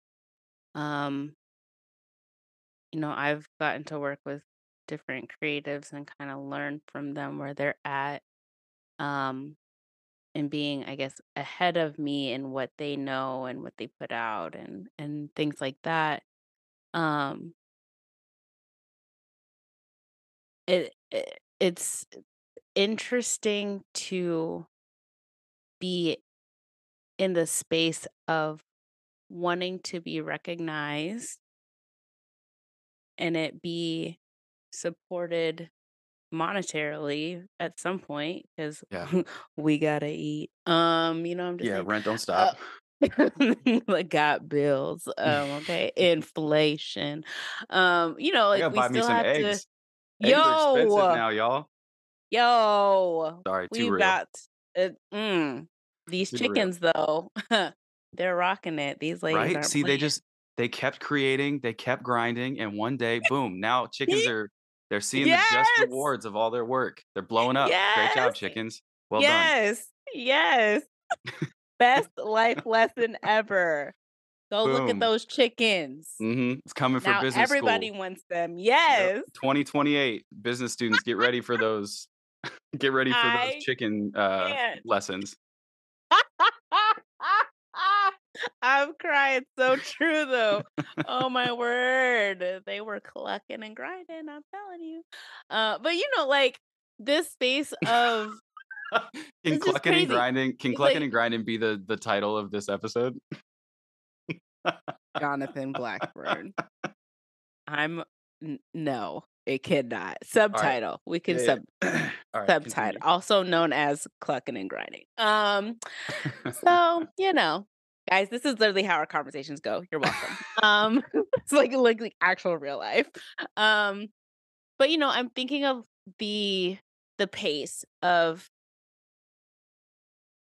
um you know, I've gotten to work with different creatives and kind of learn from them where they're at um and being I guess ahead of me in what they know and what they put out and and things like that. Um it, it it's interesting to be in the space of wanting to be recognized and it be supported monetarily at some point because Yeah. we gotta eat. Um, you know, I'm just Yeah, saying, rent don't uh, stop. like got bills. Um, okay, inflation. Um, you know, I like gotta we buy me still some have to. eggs. Eggs are expensive Yo, now, y'all. yo, Sorry, we too real. about it. Mm, these Too real. chickens though, they're rocking it. These ladies Right? See, they just they kept creating, they kept grinding, and one day, boom, now chickens are they're seeing the just rewards of all their work. They're blowing up. Great job, chickens. Well done. yes, yes. Best life lesson ever. Go look at those chickens. hmm It's coming for Now business everybody school. wants them. Yep. Yes. 2028 business students get ready for those get ready for those chicken uh lessons. I'm crying. So true though. Oh my word. They were clucking and grinding, I'm telling you. Uh but you know, like this space of Can clucking and grinding can It's clucking like- and grinding be the the title of this episode? Jonathan Blackburn. I'm n- no, it cannot. Subtitle. We can Yeah, sub yeah. Right, subtitle, also known as clucking and grinding. Um so you know guys this is literally how our conversations go. You're welcome. Um it's like like like actual real life. Um but you know i'm thinking of the the pace of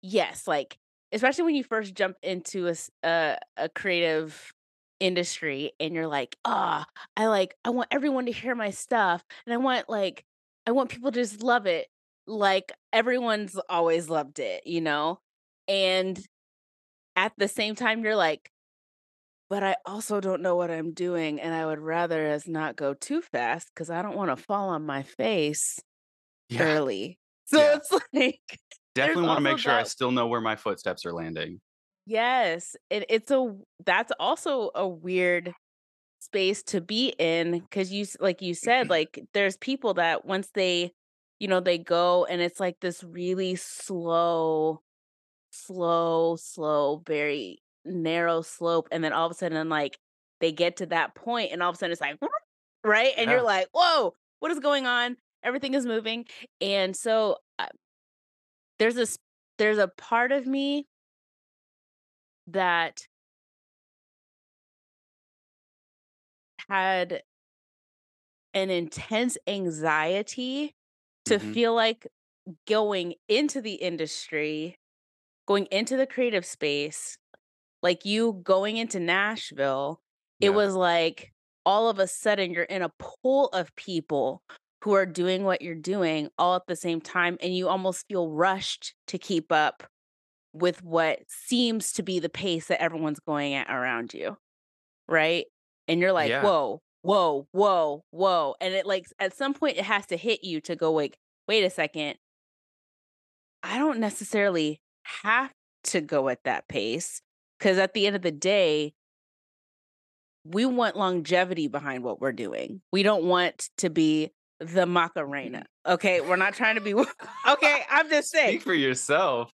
yes like especially when you first jump into a a creative industry and you're like ah i like i want everyone to hear my stuff and i want like i want people to just love it like everyone's always loved it you know? And at the same time you're like but i also don't know what i'm doing and i would rather as not go too fast because i don't want to fall on my face Yeah, early so Yeah. it's like definitely want to make sure I still know where my footsteps are landing. yes it, it's a that's also a weird space to be in because you like you said like there's people that once they you know they go and it's like this really slow slow slow very narrow slope and then all of a sudden like they get to that point and all of a sudden it's like right and Yeah. you're like whoa what is going on everything is moving and so uh, there's this there's a part of me that had an intense anxiety to Mhm. feel like going into the industry, going into the creative space, like you going into Nashville, it was like all of a sudden you're in a pool of people who are doing what you're doing all at the same time and you almost feel rushed to keep up with what seems to be the pace that everyone's going at around you right? And you're like Yeah. whoa whoa whoa whoa and it like at some point it has to hit you to go like wait a second. I don't necessarily have to go at that pace because at the end of the day we want longevity behind what we're doing we don't want to be the macarena okay we're not trying to be okay i'm just saying Speak for yourself.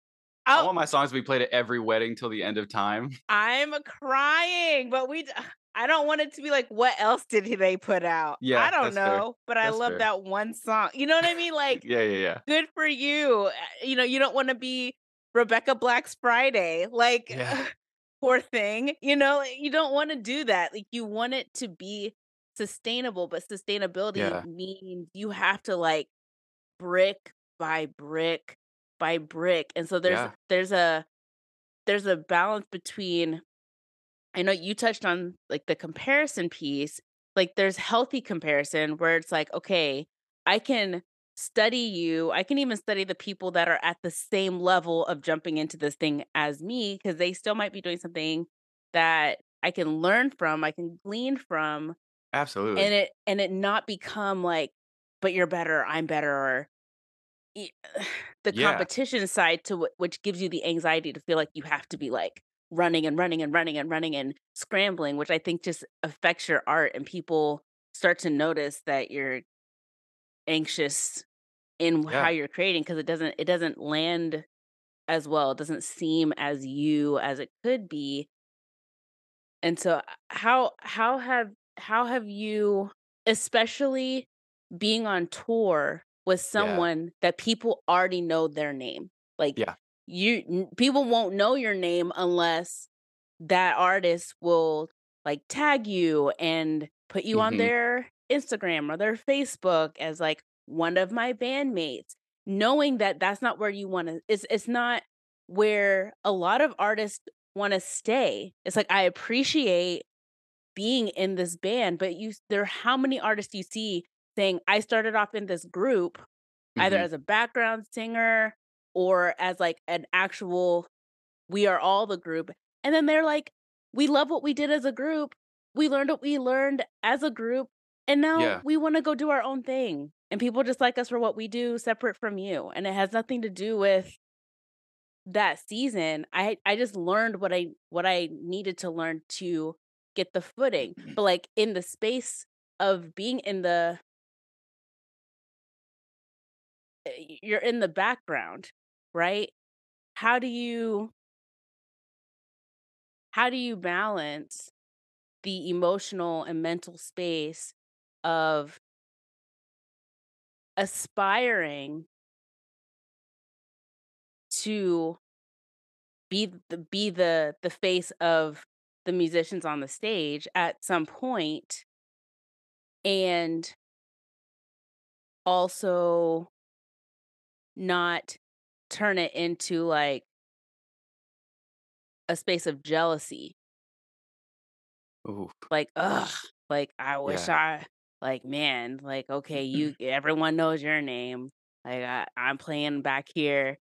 I I'll- want my songs to be played at every wedding till the end of time. I'm crying, but we. I don't want it to be like, what else did they put out? Yeah, I don't that's fair. know, but I love fair. that one song. You know what I mean? Like, Yeah, yeah, yeah. good for you. Uh, You know, you don't want to be Rebecca Black's Friday, like, Yeah. poor thing. You know, eh, you don't want to do that. Like, you want it to be sustainable, but sustainability Yeah. means you have to like brick by brick by brick, and so there's Yeah. there's a there's a balance between I know you touched on like the comparison piece. Like there's healthy comparison where it's like, okay, I can study you. I can even study the people that are at the same level of jumping into this thing as me because they still might be doing something that I can learn from, I can glean from, Absolutely. and it and it not become like, but you're better, I'm better, or the Yeah. competition side to wh- which gives you the anxiety to feel like you have to be like running and running and running and running and scrambling, which I think just affects your art and people start to notice that you're anxious in how you're creating because it doesn't it doesn't land as well. It doesn't seem as you as it could be. And so how how have how have you especially being on tour with Yeah. someone that people already know their name? Like Yeah. you people won't know your name unless that artist will like tag you and put you on Mhm. their Instagram or their Facebook as like one of my bandmates knowing that that's not where you want to it's it's not where a lot of artists want to stay it's like i appreciate being in this band but you there how many artists you see saying i started off in this group either Mhm. as a background singer or as like an actual we are all the group and then they're like we love what we did as a group we learned what we learned as a group and now Yeah. we want to go do our own thing and people just like us for what we do separate from you and it has nothing to do with that season. I i just learned what i what i needed to learn to get the footing mm-hmm. but like in the space of being in the eh, you're in the background right? How do you how do you balance the emotional and mental space of aspiring to be the be the the face of the musicians on the stage at some point and also not turn it into like a space of jealousy Ooh. like ugh like i wish Yeah. i like man like okay you everyone knows your name like I, i'm playing back here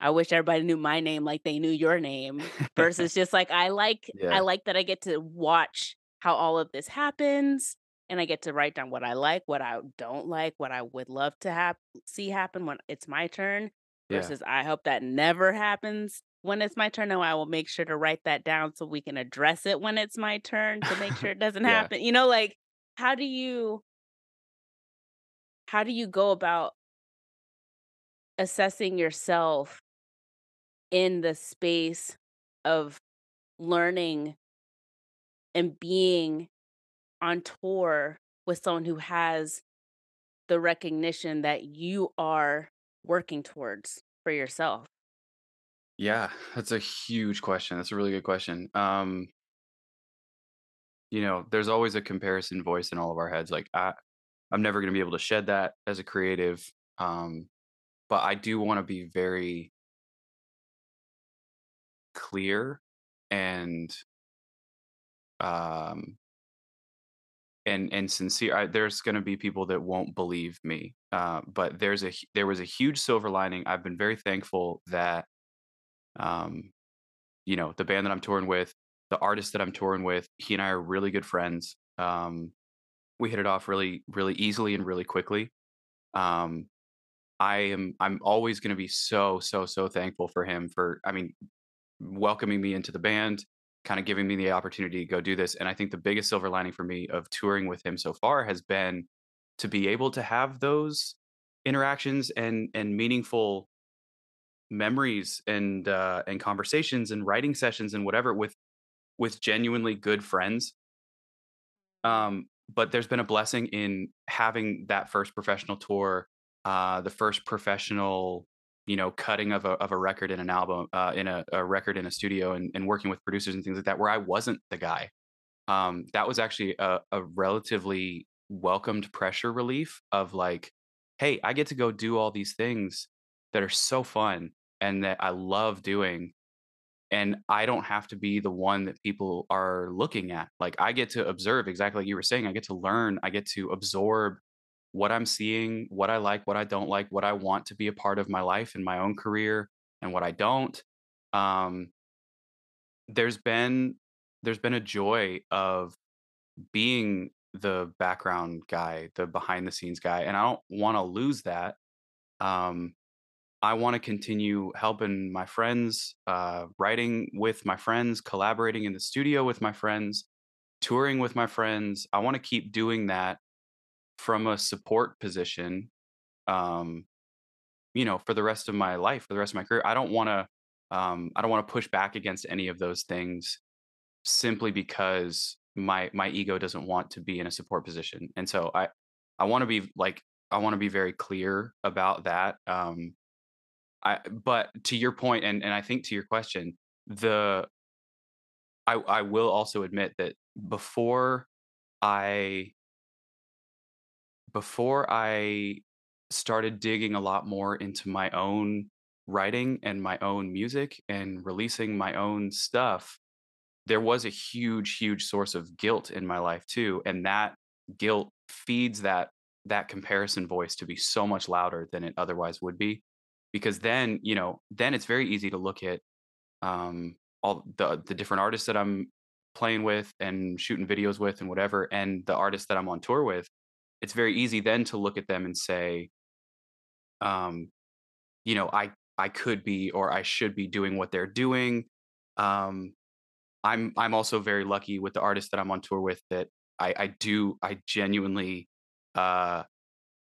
i wish everybody knew my name like they knew your name versus just like i like i like that i get to watch how all of this happens and i get to write down what i like what i don't like what i would love to have see happen when it's my turn Yeah. versus i hope that never happens when it's my turn no i will make sure to write that down so we can address it when it's my turn to make sure it doesn't Yeah. happen you know like how do you how do you go about assessing yourself in the space of learning and being on tour with someone who has the recognition that you are working towards for yourself Yeah, that's a huge question. That's a really good question. Um, you know, there's always a comparison voice in all of our heads. Like I, I'm never going to be able to shed that as a creative. Um, but I do want to be very clear and um and and sincere. I, there's going to be people that won't believe me. Uh, but there's a there was a huge silver lining. I've been very thankful that um you know the band that i'm touring with the artist that i'm touring with he and i are really good friends um we hit it off really really easily and really quickly um i am i'm always going to be so so so thankful for him for i mean welcoming me into the band kind of giving me the opportunity to go do this and i think the biggest silver lining for me of touring with him so far has been to be able to have those interactions and and meaningful memories and uh and conversations and writing sessions and whatever with with genuinely good friends. Um but there's been a blessing in having that first professional tour uh the first professional you know cutting of a of a record in an album uh in a, a record in a studio and, and working with producers and things like that where i wasn't the guy. Um that was actually a, a relatively welcomed pressure relief of like hey i get to go do all these things that are so fun and that i love doing and I don't have to be the one that people are looking at. Like I get to observe exactly like you were saying. I get to learn. I get to absorb what I'm seeing, what I like, what I don't like, what I want to be a part of my life and my own career, and what I don't. Um, there's been there's been a joy of being the background guy, the behind the scenes guy, and I don't want to lose that. Um, I want to continue helping my friends, uh, writing with my friends, collaborating in the studio with my friends, touring with my friends. I want to keep doing that from a support position, um, you know, for the rest of my life, for the rest of my career. I don't want to, um, I don't want to push back against any of those things simply because my my ego doesn't want to be in a support position. And so I I want to be like I want to be very clear about that. Um, I but to your point, and and I think to your question, the I I will also admit that before I before I started digging a lot more into my own writing and my own music and releasing my own stuff, there was a huge, huge source of guilt in my life too. And that guilt feeds that that comparison voice to be so much louder than it otherwise would be. Because then, you know, then it's very easy to look at um all the the different artists that I'm playing with and shooting videos with and whatever, and the artists that I'm on tour with it's very easy then to look at them and say, um, you know, I I could be or I should be doing what they're doing. Um, I'm I'm also very lucky with the artists that I'm on tour with that I, I do I genuinely uh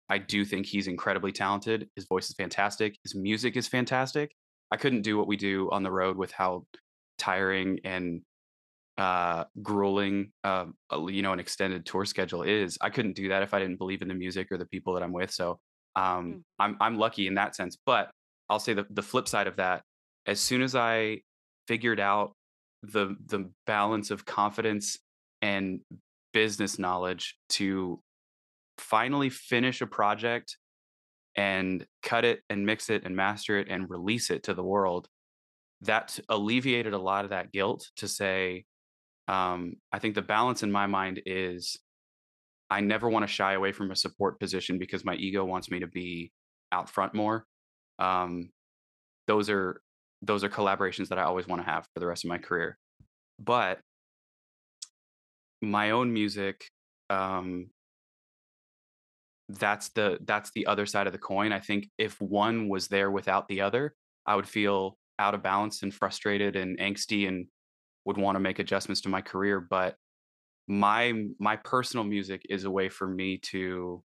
I do think he's incredibly talented. His voice is fantastic. His music is fantastic. I couldn't do what we do on the road with how tiring and uh grueling uh you know an extended tour schedule is i couldn't do that if i didn't believe in the music or the people that i'm with so um Mm. i'm i'm lucky in that sense but i'll say the the flip side of that as soon as i figured out the the balance of confidence and business knowledge to finally finish a project and cut it and mix it and master it and release it to the world that alleviated a lot of that guilt to say um, I think the balance in my mind is I never want to shy away from a support position because my ego wants me to be out front more. Um, those are those are collaborations that I always want to have for the rest of my career. But my own music, um, that's the that's the other side of the coin. I think if one was there without the other, I would feel out of balance and frustrated and angsty and would want to make adjustments to my career. But my my personal music is a way for me to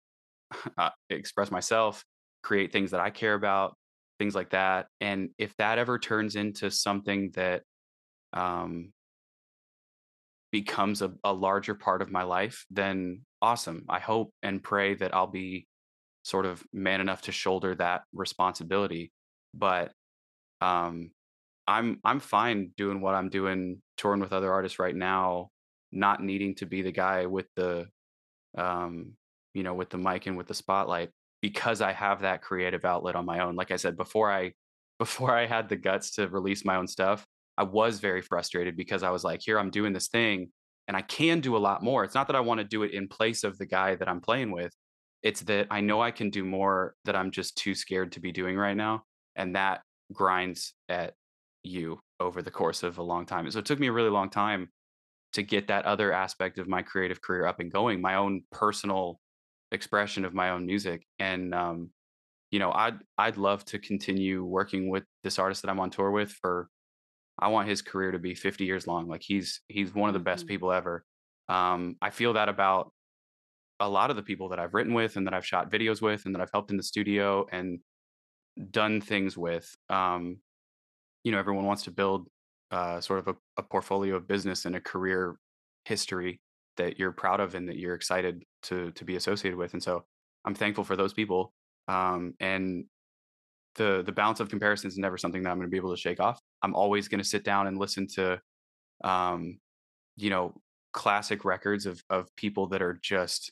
uh, express myself, create things that I care about, things like that. And if that ever turns into something that um, becomes a, a larger part of my life, then awesome. I hope and pray that I'll be sort of man enough to shoulder that responsibility. But um, I'm I'm fine doing what I'm doing, touring with other artists right now, not needing to be the guy with the um, you know, with the mic and with the spotlight because I have that creative outlet on my own. Like I said, before I before I had the guts to release my own stuff, I was very frustrated because I was like, here I'm doing this thing and I can do a lot more. It's not that I want to do it in place of the guy that I'm playing with. It's that I know I can do more that I'm just too scared to be doing right now. And that grinds at you over the course of a long time. So it took me a really long time to get that other aspect of my creative career up and going, my own personal expression of my own music. And um, you know, I'd I'd love to continue working with this artist that I'm on tour with for I want his career to be 50 years long. Like he's he's one of the best Mhm. people ever. Um, I feel that about a lot of the people that I've written with and that I've shot videos with and that I've helped in the studio and done things with. Um, you know, everyone wants to build uh, sort of a, a portfolio of business and a career history that you're proud of and that you're excited to to be associated with. And so I'm thankful for those people. Um, and the the balance of comparison is never something that I'm going to be able to shake off. I'm always going to sit down and listen to, um, you know, classic records of of people that are just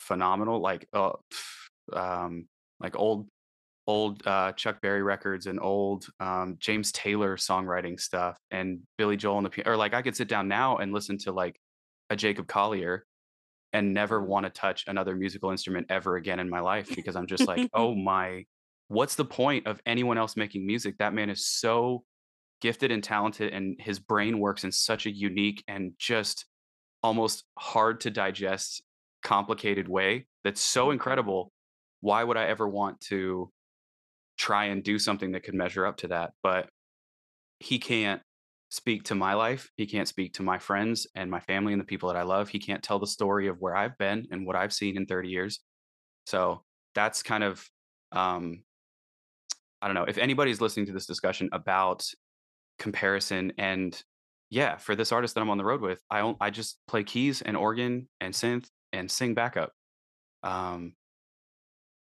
phenomenal, like uh, um, like old old uh, Chuck Berry records and old um, James Taylor songwriting stuff and Billy Joel and the piano. Or like I could sit down now and listen to like a Jacob Collier and never want to touch another musical instrument ever again in my life because I'm just like, oh my, what's the point of anyone else making music? That man is so gifted and talented, and his brain works in such a unique and just almost hard to digest, complicated way that's so incredible. Why would I ever want to try and do something that could measure up to that? But he can't speak to my life. He can't speak to my friends and my family and the people that I love. He can't tell the story of where I've been and what I've seen in 30 years. So that's kind of, um, I don't know, if anybody's listening to this discussion about comparison and yeah, for this artist that I'm on the road with, I, I just play keys and organ and synth and sing backup. Um,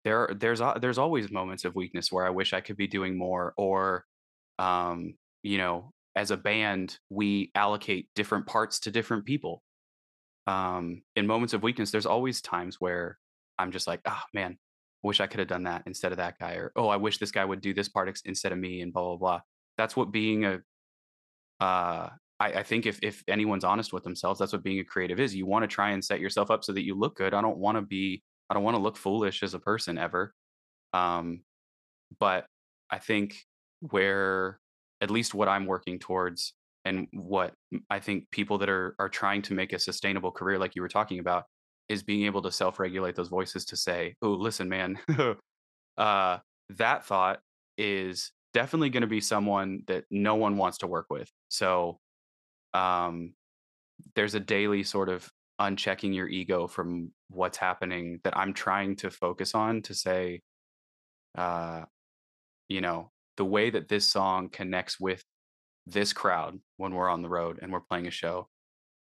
there, there's, there's always moments of weakness where I wish I could be doing more or um, you know, as a band, we allocate different parts to different people. Um, in moments of weakness, there's always times where I'm just like, ah, man, wish I could have done that instead of that guy, or oh, I wish this guy would do this part ex- instead of me, and blah blah blah. That's what being a, uh, I, I think if if anyone's honest with themselves, that's what being a creative is. You want to try and set yourself up so that you look good. I don't want to be, I don't want to look foolish as a person ever. Um, but I think where at least what I'm working towards and what I think people that are are trying to make a sustainable career like you were talking about is being able to self-regulate those voices to say, "Oh, listen, man, uh that thought is definitely going to be someone that no one wants to work with." So, um there's a daily sort of unchecking your ego from what's happening that I'm trying to focus on to say uh you know, the way that this song connects with this crowd when we're on the road and we're playing a show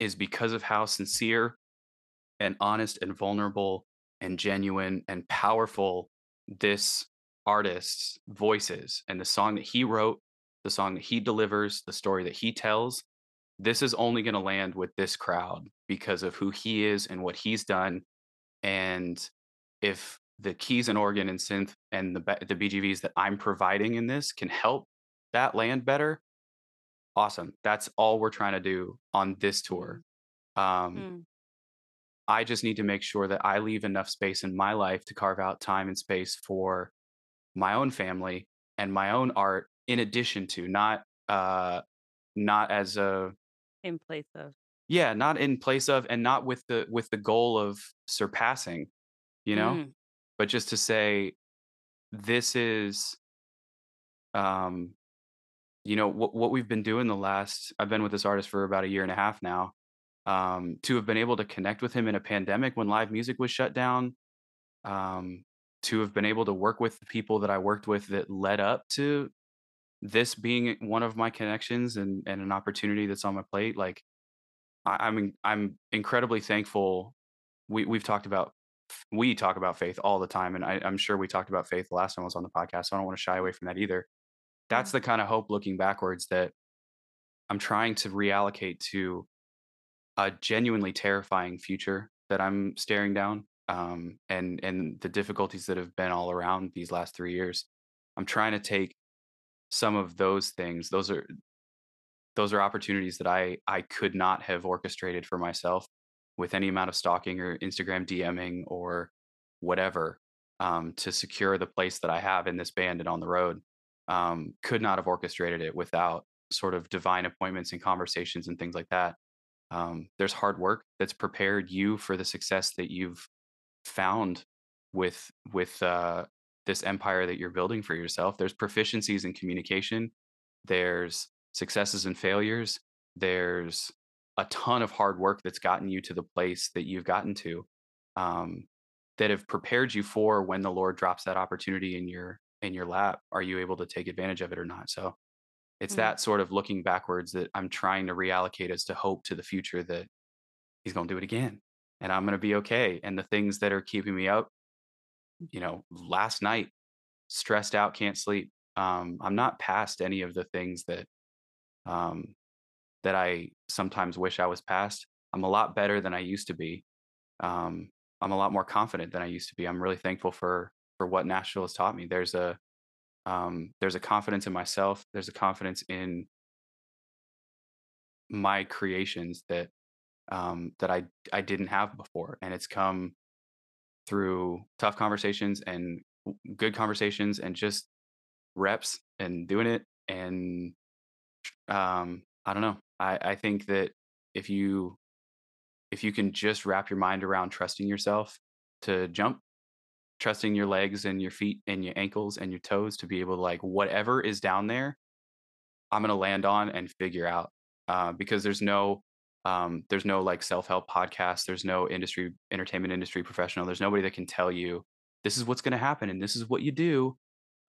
is because of how sincere and honest and vulnerable and genuine and powerful this artist's voice is and the song that he wrote, the song that he delivers, the story that he tells. This is only going to land with this crowd because of who he is and what he's done and if the keys and organ and synth and the the BGVs that I'm providing in this can help that land better, awesome. That's all we're trying to do on this tour. Um, Mm. I just need to make sure that I leave enough space in my life to carve out time and space for my own family and my own art, in addition to not uh, not as a In place of. yeah, not in place of and not with the with the goal of surpassing, you know, Mm. but just to say this is um you know what what we've been doing the last I've been with this artist for about a year and a half now. Um to have been able to connect with him in a pandemic when live music was shut down, um to have been able to work with the people that I worked with that led up to this being one of my connections and and an opportunity that's on my plate like I, I'm I'm incredibly thankful we we've talked about we talk about faith all the time and I, I'm sure we talked about faith the last time I was on the podcast so I don't want to shy away from that either that's Mm. the kind of hope looking backwards that I'm trying to reallocate to a genuinely terrifying future that I'm staring down, um, and and the difficulties that have been all around these last three years. I'm trying to take some of those things. Those are those are opportunities that I I could not have orchestrated for myself with any amount of stalking or Instagram DMing or whatever um, to secure the place that I have in this band and on the road. Um, could not have orchestrated it without sort of divine appointments and conversations and things like that. Um, there's hard work that's prepared you for the success that you've found with with uh, this empire that you're building for yourself. There's proficiencies in communication. There's successes and failures. There's a ton of hard work that's gotten you to the place that you've gotten to, um, that have prepared you for when the Lord drops that opportunity in your in your lap. Are you able to take advantage of it or not? So it's Mm. that sort of looking backwards that I'm trying to reallocate as to hope to the future that He's going to do it again, and I'm going to be okay. And the things that are keeping me up, you know, last night, stressed out, can't sleep. Um, I'm not past any of the things that um, that I sometimes wish I was past. I'm a lot better than I used to be. Um, I'm a lot more confident than I used to be. I'm really thankful for for what Nashville has taught me. There's a um, there's a confidence in myself. There's a confidence in my creations that um, that I I didn't have before, and it's come through tough conversations and good conversations and just reps and doing it and um, I don't know. I, I think that if you if you can just wrap your mind around trusting yourself to jump, trusting your legs and your feet and your ankles and your toes to be able to like whatever is down there, I'm gonna land on and figure out. Uh, because there's no um, there's no like self-help podcast, there's no industry entertainment industry professional, there's nobody that can tell you this is what's gonna happen and this is what you do.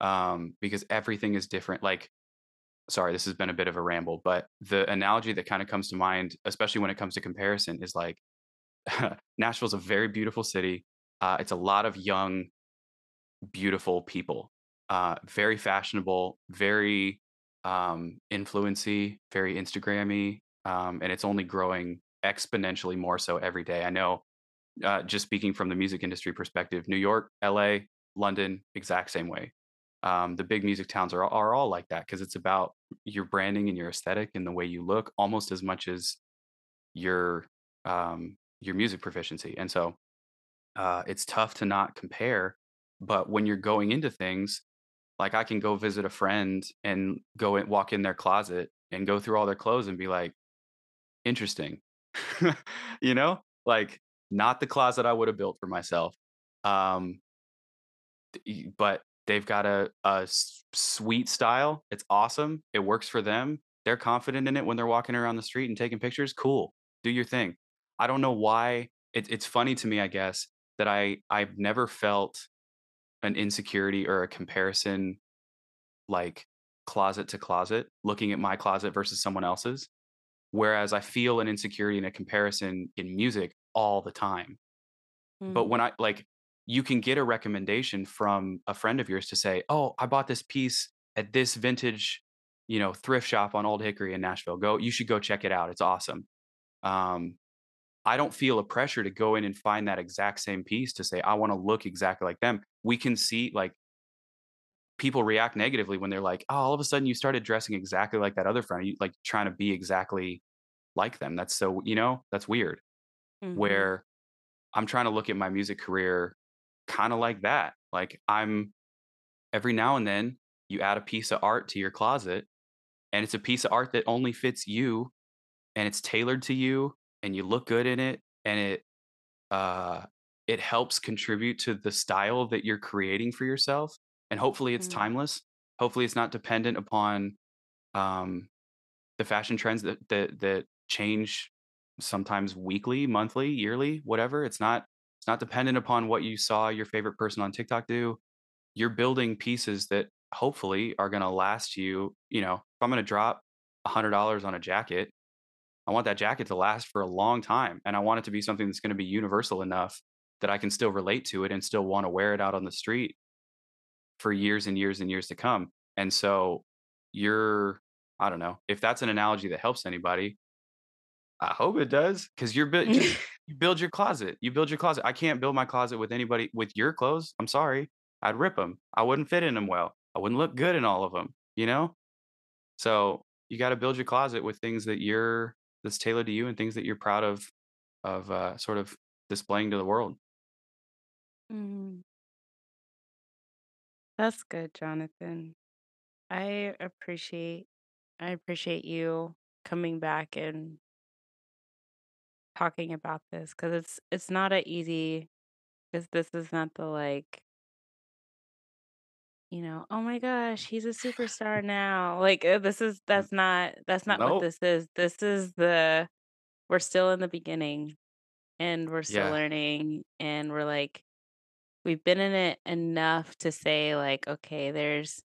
Um, because everything is different. Like sorry, this has been a bit of a ramble, but the analogy that kind of comes to mind, especially when it comes to comparison, is like Nashville's a very beautiful city. Uh, it's a lot of young, beautiful people, uh, very fashionable, very um, influency, very Instagrammy, um, and it's only growing exponentially more so every day. I know, uh, just speaking from the music industry perspective, New York, LA, London, exact same way um, the big music towns are, are all like that because it's about your branding and your aesthetic and the way you look almost as much as your um, your music proficiency and so uh, it's tough to not compare but when you're going into things like i can go visit a friend and go and walk in their closet and go through all their clothes and be like interesting you know like not the closet i would have built for myself um, but They've got a, a sweet style. It's awesome. It works for them. They're confident in it when they're walking around the street and taking pictures. Cool. Do your thing. I don't know why. It, it's funny to me, I guess, that I I've never felt an insecurity or a comparison like closet to closet, looking at my closet versus someone else's. Whereas I feel an insecurity and a comparison in music all the time. Mm. But when I like you can get a recommendation from a friend of yours to say, "Oh, I bought this piece at this vintage, you know, thrift shop on Old Hickory in Nashville. Go, you should go check it out. It's awesome." Um, I don't feel a pressure to go in and find that exact same piece to say I want to look exactly like them. We can see like people react negatively when they're like, "Oh, all of a sudden you started dressing exactly like that other friend, you like trying to be exactly like them." That's so, you know, that's weird. Mm-hmm. Where I'm trying to look at my music career kind of like that. Like I'm every now and then you add a piece of art to your closet and it's a piece of art that only fits you and it's tailored to you and you look good in it and it uh it helps contribute to the style that you're creating for yourself and hopefully it's mm-hmm. timeless hopefully it's not dependent upon um the fashion trends that that that change sometimes weekly monthly yearly whatever it's not it's not dependent upon what you saw your favorite person on TikTok do. You're building pieces that hopefully are going to last you. You know, if I'm going to drop $100 on a jacket, I want that jacket to last for a long time. And I want it to be something that's going to be universal enough that I can still relate to it and still want to wear it out on the street for years and years and years to come. And so you're, I don't know, if that's an analogy that helps anybody, I hope it does because you're you build your closet. You build your closet. I can't build my closet with anybody with your clothes. I'm sorry. I'd rip them. I wouldn't fit in them well. I wouldn't look good in all of them, you know? So you got to build your closet with things that you're that's tailored to you and things that you're proud of of uh, sort of displaying to the world. Mm. That's good, Jonathan. I appreciate I appreciate you coming back and talking about this because it's it's not a easy because this is not the like you know oh my gosh he's a superstar now. Like uh, this is that's not that's not what this is. This is the we're still in the beginning and we're still Yeah. learning and we're like we've been in it enough to say like okay there's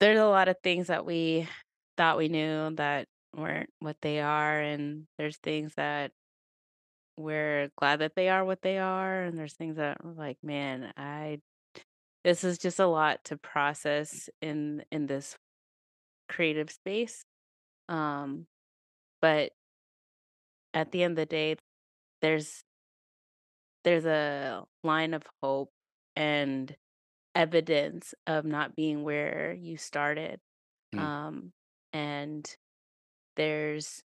there's a lot of things that we thought we knew that weren't what they are and there's things that we're glad that they are what they are and there's things that like man i this is just a lot to process in in this creative space um but at the end of the day there's there's a line of hope and evidence of not being where you started Mm. um and there's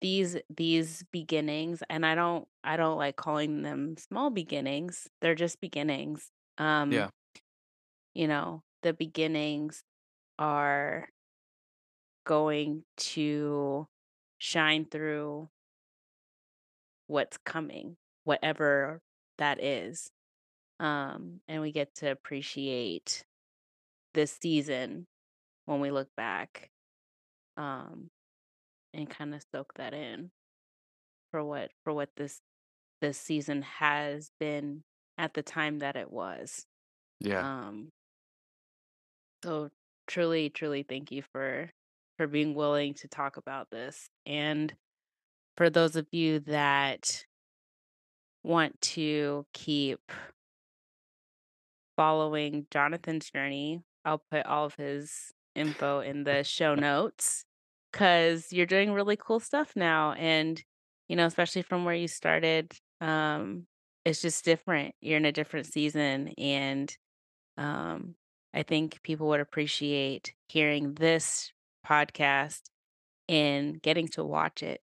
these these beginnings and I don't I don't like calling them small beginnings. They're just beginnings. Um, Yeah. you know, the beginnings are going to shine through what's coming, whatever that is. Um, and we get to appreciate this season when we look back um, and kind of soak that in for what for what this this season has been at the time that it was. Yeah. Um, so truly, truly, thank you for for being willing to talk about this, and for those of you that want to keep following Jonathan's journey, I'll put all of his info in the show notes because you're doing really cool stuff now. And, you know, especially from where you started, um, it's just different. You're in a different season. And um, I think people would appreciate hearing this podcast and getting to watch it.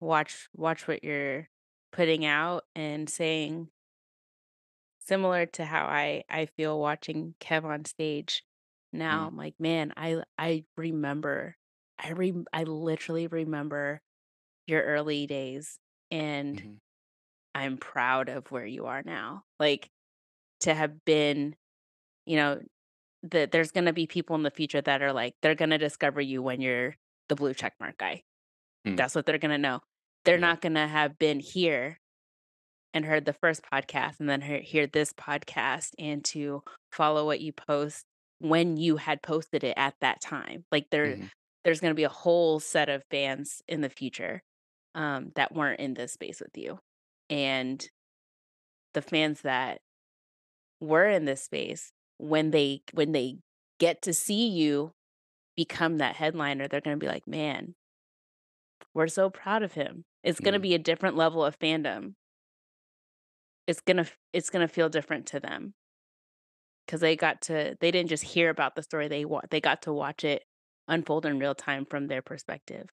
Watch watch what you're putting out and saying similar to how I I feel watching KevOnStage now. Mm. I'm like, man, I I remember, I re I literally remember your early days, and Mhm. I'm proud of where you are now. Like to have been, you know, that there's gonna be people in the future that are like, they're gonna discover you when you're the blue checkmark guy. Mm. That's what they're gonna know. They're Yeah. not gonna have been here and heard the first podcast and then hear, this podcast and to follow what you post when you had posted it at that time. Like there Mhm. there's going to be a whole set of fans in the future um that weren't in this space with you. And the fans that were in this space when they when they get to see you become that headliner, they're going to be like, "Man, we're so proud of him." It's going to Mhm. be a different level of fandom it's gonna it's gonna feel different to them because they got to they didn't just hear about the story they they got to watch it unfold in real time from their perspective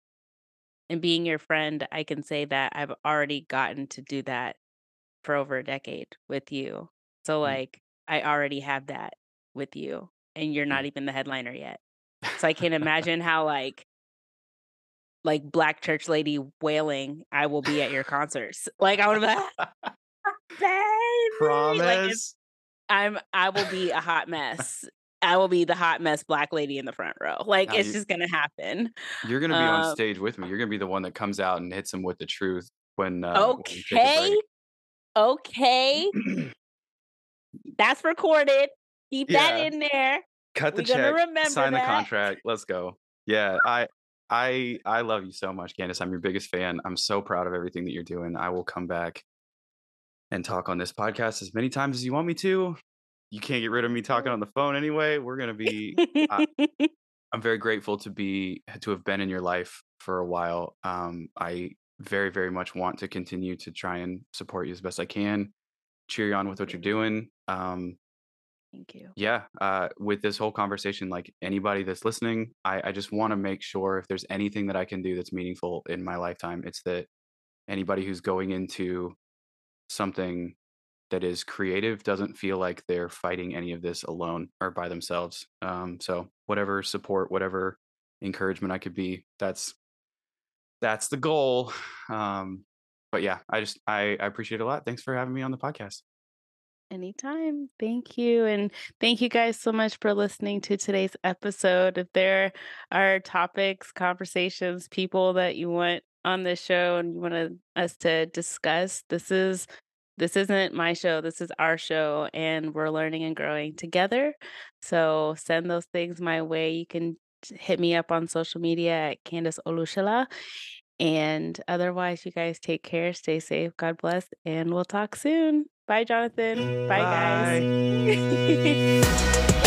and being your friend i can say that i've already gotten to do that for over a decade with you so Mm. like i already have that with you and you're not even the headliner yet so i can't imagine how like like black church lady wailing i will be at your concerts like i would be like baby like Promise. I'm I will be a hot mess. I will be the hot mess black lady in the front row. Like it's you- just gonna happen. You're gonna be on Um, stage with me. You're gonna be the one that comes out and hits him with the truth when. Uh, when take a Okay. Okay. That's recorded. Keep that in there. Cut the We gonna check. remember sign the contract. Let's go. Yeah, I, I, I love you so much, Candace. I'm your biggest fan. I'm so proud of everything that you're doing. I will come back and talk on this podcast as many times as you want me to. You can't get rid of me talking on the phone anyway. We're gonna be I- I'm very grateful to be to have been in your life for a while. Um, I very very much want to continue to try and support you as best I can, cheer you on with what you're doing. Um, Thank you. yeah, uh, with this whole conversation, like anybody that's listening, I, I just want to make sure if there's anything that I can do that's meaningful in my lifetime, it's that anybody who's going into something that is creative doesn't feel like they're fighting any of this alone or by themselves. Um, so whatever support, whatever encouragement I could be, that's that's the goal. Um, but yeah, I just I, I appreciate it a lot. Thanks for having me on the podcast. Anytime. Thank you. And thank you guys so much for listening to today's episode. If there are topics, conversations, people that you want on this show and you want us to discuss, this is this isn't my show. This is our show and we're learning and growing together. So send those things my way. You can hit me up on social media at Candace Olushla. And otherwise, you guys take care, stay safe, God bless, and we'll talk soon. Bye, Jonathan. Bye, Bye. guys.